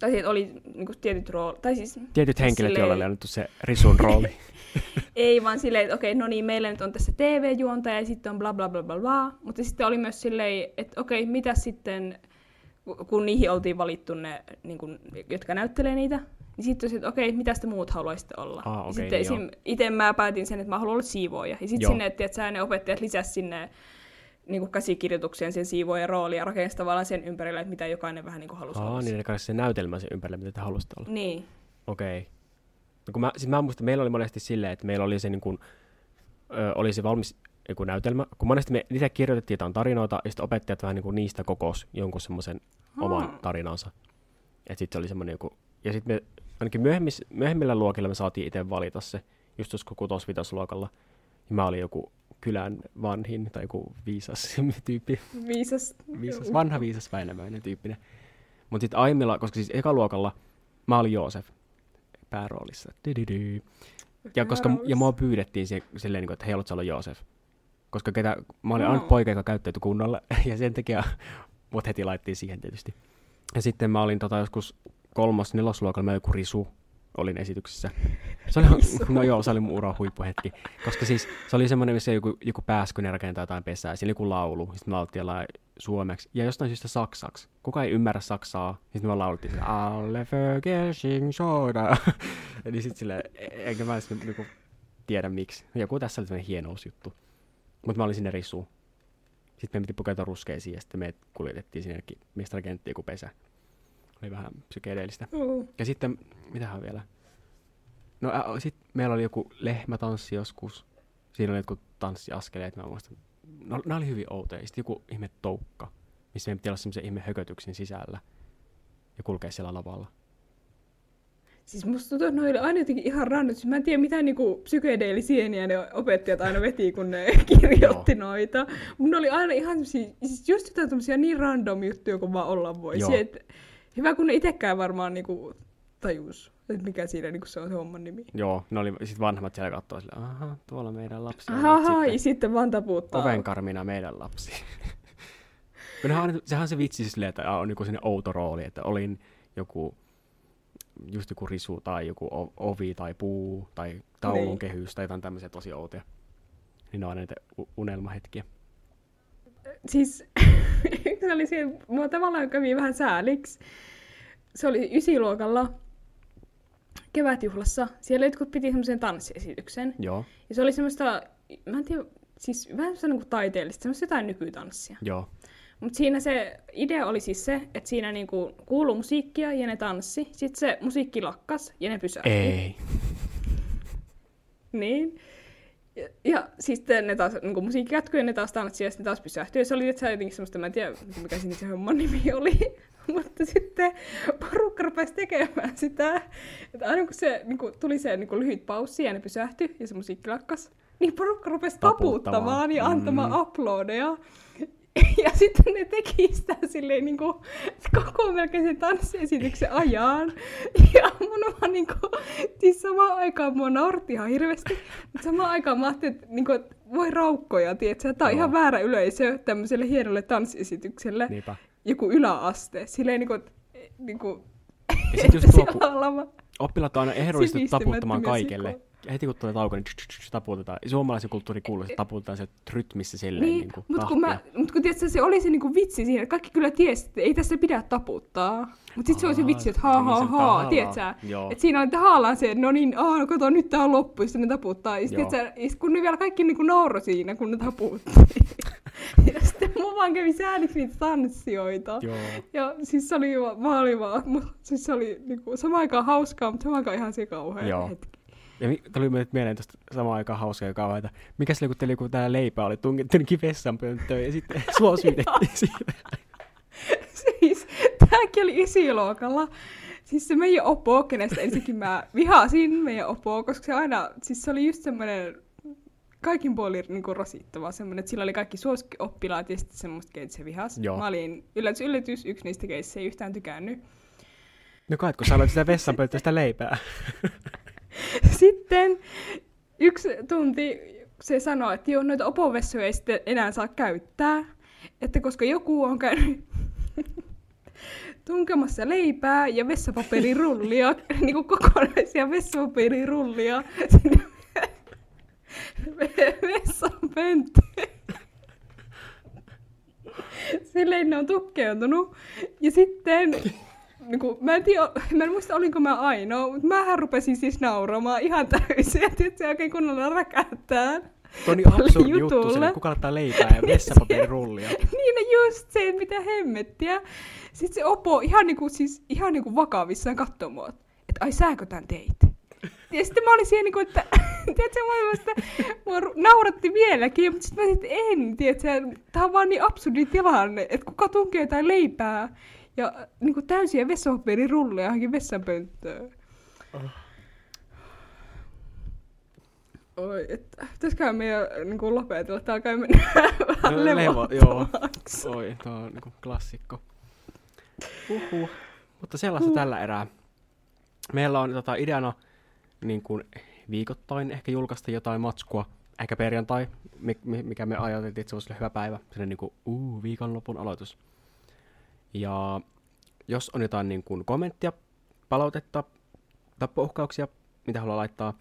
Tai siitä oli niinku tietyt roolit. Tai siis Tietyt henkilöt, silleen- joilla oli annettu se risun rooli. [LAUGHS] ei vaan silleen, että okei, no niin, meillä nyt on tässä TV-juontaja ja sitten on bla bla bla bla bla. Mutta sitten oli myös silleen, että okei, mitä sitten, ku- kun niihin oltiin valittu ne, niin kun, jotka näyttelee niitä, niin sitten että okei, mitä te muut haluaisitte olla. Ja okei, sitten niin esim, itse mä päätin sen, että mä haluan olla siivooja. Ja sitten sinne, että tiedätkö, ne opettajat lisäsi sinne niin kuin käsikirjoitukseen sen siivoojan roolia ja rakensi tavallaan sen ympärille, että mitä jokainen vähän niin kuin halusi Aa, olla. niin ne se näytelmä sen ympärille, mitä te halusitte olla. Niin. Okei. Okay. No kun mä, siis mä muistan, meillä oli monesti silleen, että meillä oli se, niin kuin, ö, oli se valmis joku näytelmä, kun monesti me itse kirjoitettiin jotain tarinoita, ja sitten opettajat vähän niin kuin niistä kokos jonkun semmoisen oman Aa. tarinansa. Että sitten se oli semmoinen joku, ja sitten me ainakin myöhemmis, myöhemmillä luokilla me saatiin itse valita se, just tuossa kutos vitosluokalla. Ja mä olin joku kylän vanhin tai joku viisas [LAUGHS] tyyppi, Viisas. viisas, vanha viisas Väinämöinen tyyppinen. Mutta sitten aiemmilla, koska siis ekaluokalla mä olin Joosef pääroolissa. Ja koska ja mua pyydettiin se, silleen, niin kuin, että hei, olla Joosef? Koska ketä, mä olin ainut Mm. poika, joka käyttäytyi kunnolla, [LAUGHS] ja sen takia [LAUGHS] mut heti laittiin siihen tietysti. Ja sitten mä olin tota, joskus kolmas, nelosluokalla, mä joku risu olin esityksessä. [LAUGHS] Se oli, no joo, se oli mun uran huippuhetki. Koska siis se oli semmoinen, missä joku, joku pääskynen rakentaa jotain pesää, siinä oli joku laulu, sitten me laulettiin suomeksi, ja jostain syystä saksaksi. Kuka ei ymmärrä saksaa, sitten me laulettiin sillä Alle Vögelsin soda. [LAUGHS] Eli sitten sille, enkä mä edes niinku tiedä miksi. Joku tässä oli semmoinen hienousjuttu. Mutta mä olin sinne rissuun. Sitten me piti pukeutua ruskeisiin ja sitten me kuljetettiin sinnekin mestarikenttiin joku pesä. Oli vähän psykedeellistä. Uh. Ja sitten, mitähän vielä? No äh, sitten meillä oli joku lehmätanssi joskus. Siinä oli jotkut tanssiaskeleet, mä muistan. No, nämä oli hyvin outoja. Sitten joku ihme toukka, missä meidän piti olla semmoisen ihme hökötyksen sisällä. Ja kulkea siellä lavalla. Siis musta tuntuu, että ne oli aina jotenkin ihan random. Siis mä en tiedä, mitä niinku psykedeelisieniä ne opettajat aina veti, kun ne [LAUGHS] kirjoitti noita. Mutta ne oli aina ihan siis just jotain niin random juttuja, kun vaan olla voisi. Joo. Et, hyvä, kun ne itekään varmaan niinku tajus, että mikä siinä niinku se on se homman nimi. Joo, ne oli sitten vanhemmat siellä kattoo sille, aha, tuolla meidän lapsi Aha, nyt ja sitten sitten vaan taputtaa. ovenkarmina meidän lapsi. [LAUGHS] Kun nehän on, sehän on se vitsi silleen, että on joku sinne outo rooli, että olin joku just joku risu tai joku ovi tai puu tai taulun Niin. kehys tai jotain tämmöisiä tosi outoja. Niin ne on aina niitä unelmahetkiä. Siis [LAUGHS] yksi oli siinä, mua tavallaan kävi vähän sääliksi. Se oli ysiluokalla kevätjuhlassa. Siellä jotkut piti semmoisen tanssiesityksen. Joo, Ja se oli semmoista, mä en tiedä, siis vähän semmoista niin taiteellista, semmoista jotain nykytanssia. joo. Mutta siinä se idea oli siis se, että siinä niinku kuuluu musiikkia ja ne tanssi. Sitten se musiikki lakkas ja ne pysähtyi. Ei. Niin. Ja, ja sitten ne taas, niin musiikki jatkui ja ne taas tanssi ja sitten taas pysähtyi. Ja se oli että se jotenkin semmoista, mä en tiedä mikä siinä se homman nimi oli. [LAUGHS] Mutta sitten porukka rupesi tekemään sitä, että aina kun se niin kuin, tuli se niin kuin, lyhyt paussi ja ne pysähtyi ja se musiikki lakkas, niin porukka rupesi Taputtamaan. taputtamaan ja antamaan Mm. uploadeja. [LAUGHS] Ja sitten ne teki sitä silleen niin kuin, koko melkein sen tanssiesityksen ajan. [LAUGHS] Ja mun vaan niin kuin, siis samaan aikaan mua nauratti ihan hirveästi. Mutta samaan aikaan mä ajattelin, että, niin kuin, että voi raukkoja, tiedätkö? Tämä on ihan väärä yleisö tämmöiselle hienolle tanssiesitykselle. Niinpä. Joku yläaste. Silleen niin kuin, niin kuin, Ja sit just [LAUGHS] tuo, kun oppilaat on aina ehdollisesti Sivistymättömiä taputtamaan kaikille. Heti kun tulee tauko, niin tsch, tsch, tsch, taputetaan. Suomalaisen kulttuuri kuuluu, että taputetaan se rytmissä silleen Niin, niin kuin mutta kun, mä, mut kun tiedätkö, se oli se niinku vitsi siinä, että kaikki kyllä tiesi, että ei tässä pidä taputtaa. Mutta sitten se oli se vitsi, että niin haa haa se haa, tavallaan, tiedätkö? Että siinä on, että haalaa se, että no niin, aah, no kato, nyt tää on loppu, ja sitten ne taputtaa. Ja, sit, Joo. tiedätkö, ja sit kun ne vielä kaikki niinku nauro siinä, kun ne taputti. [LAUGHS] ja sitten mun vaan kävi sääliksi niitä tanssijoita. Joo. Ja siis se oli, mä olin vaan, siis se oli niinku, samaan aikaan hauskaa, mutta samaan aikaan ihan se kauhea Joo. hetki. Ja tuli mulle mieleen tuosta samaan aikaan hauskaa kauan, että mikä se oli, kun teillä joku tää leipä oli tungittu jonnekin vessanpönttöön ja sitten [LAUGHS] sua syytettiin siitä. [LAUGHS] siis tääkin oli ysiluokalla. Siis se meidän opo, kenestä ensinnäkin mä vihasin meidän opoa, koska se aina, siis se oli just semmoinen kaikin puolin niinku rasittava semmoinen, että sillä oli kaikki suosikkioppilaat ja sitten semmoista, keitä se vihas. Joo. Mä olin yllätys, yllätys yksi niistä, keistä se ei yhtään tykännyt. No kai, kun sä aloit sitä vessanpönttöä sitä leipää. [LAUGHS] [LAUGHS] Sitten yksi tunti se sanoi, että joo, noita opovessoja ei sitten enää saa käyttää, että koska joku on käynyt [LAUGHS] tunkemassa leipää ja vessapaperirullia, [LAUGHS] niin kuin kokonaisia vessapaperirullia sinne. Silleen ne on tukkeutunut. Ja sitten, niin kuin, mä en tiedä, mä en muista olinko mä ainoa, mutta mähän rupesin siis nauramaan ihan täysin. Ja tietysti oikein kunnolla räkättää. Tuo on niin absurdi juttu, sille, kuka laittaa leipää ja vessapaperirullia. [LAUGHS] niin no just se, että mitä hemmettiä. Sitten se opo ihan niinku, siis, ihan niinku vakavissaan katsoi mua, että ai sääkö tän teit? Ja sitten mä olin siellä niinku, että [LAUGHS] tiedätkö, mä olin vasta, mua nauratti vieläkin, mutta sitten mä sanoin, että en, tiedätkö, tää on vaan niin absurdi tilanne, että kuka tunkee jotain leipää ja niinku täysiä vessapaperirulleja johonkin vessanpönttöön. Oi, että pitäisiköhän meidän niin kuin lopetella, tää alkaa mennä [LAUGHS] vähän No, levo, joo. Oi, tuo on niinku klassikko. Uhuh. Mutta sellaista tällä erää. Meillä on tota, ideana niin kuin viikoittain ehkä julkaista jotain matskua. Ehkä perjantai, mi- mi- mikä me ajateltiin, että se olisi hyvä päivä. Sellainen niin kuin, uu, viikonlopun aloitus. Ja jos on jotain niin kuin kommenttia, palautetta, tappouhkauksia, mitä haluaa laittaa,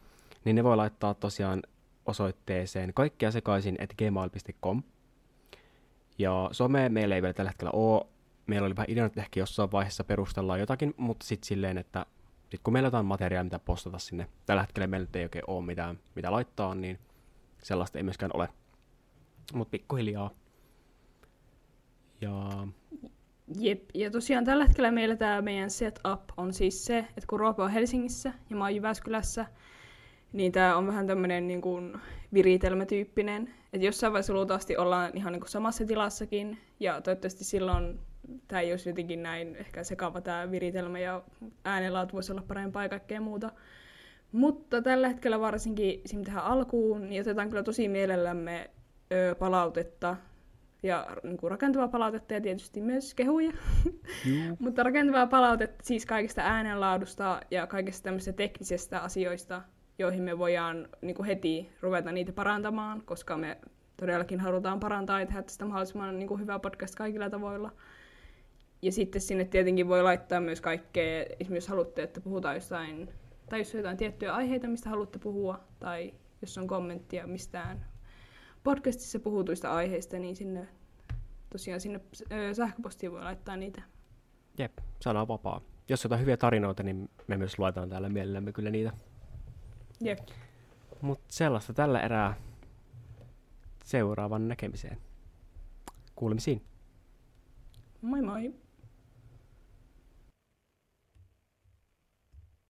niin ne voi laittaa tosiaan osoitteeseen kaikkea sekaisin, että gmail.com. Ja some meillä ei vielä tällä hetkellä ole. Meillä oli vähän ideana, että ehkä jossain vaiheessa perustellaan jotakin, mutta sitten silleen, että sit kun meillä on jotain materiaalia, mitä postata sinne, tällä hetkellä meillä ei oikein ole mitään, mitä laittaa, niin sellaista ei myöskään ole. Mutta pikkuhiljaa. Ja Jep, ja tosiaan tällä hetkellä meillä tämä meidän setup on siis se, että kun Roope on Helsingissä ja mä oon Jyväskylässä, niin tämä on vähän tämmöinen niin kuin viritelmätyyppinen. Että jossain vaiheessa luultavasti ollaan ihan niin kuin samassa tilassakin, ja toivottavasti silloin tämä ei olisi jotenkin näin ehkä sekava tämä viritelmä, ja äänenlaatu voisi olla parempaa ja kaikkea muuta. Mutta tällä hetkellä varsinkin tähän alkuun, niin otetaan kyllä tosi mielellämme palautetta, ja niin kuin rakentavaa palautetta ja tietysti myös kehuja. [LAUGHS] juu, Mutta rakentavaa palautetta siis kaikista äänenlaadusta ja kaikista tämmöisistä teknisistä asioista, joihin me voidaan niin kuin heti ruveta niitä parantamaan, koska me todellakin halutaan parantaa ja tehdä tästä mahdollisimman niin kuin hyvä podcast kaikilla tavoilla. Ja sitten sinne tietenkin voi laittaa myös kaikkea, esimerkiksi jos haluatte, että puhutaan jostain, tai jos on jotain tiettyjä aiheita, mistä haluatte puhua, tai jos on kommenttia mistään podcastissa puhutuista aiheista, niin sinne tosiaan sinne sähköpostiin voi laittaa niitä. Jep, sana vapaa. Jos jotain hyviä tarinoita, niin me myös luetaan täällä mielellämme kyllä niitä. Jep. Mutta sellaista tällä erää seuraavan näkemiseen. Kuulemisiin. Moi moi!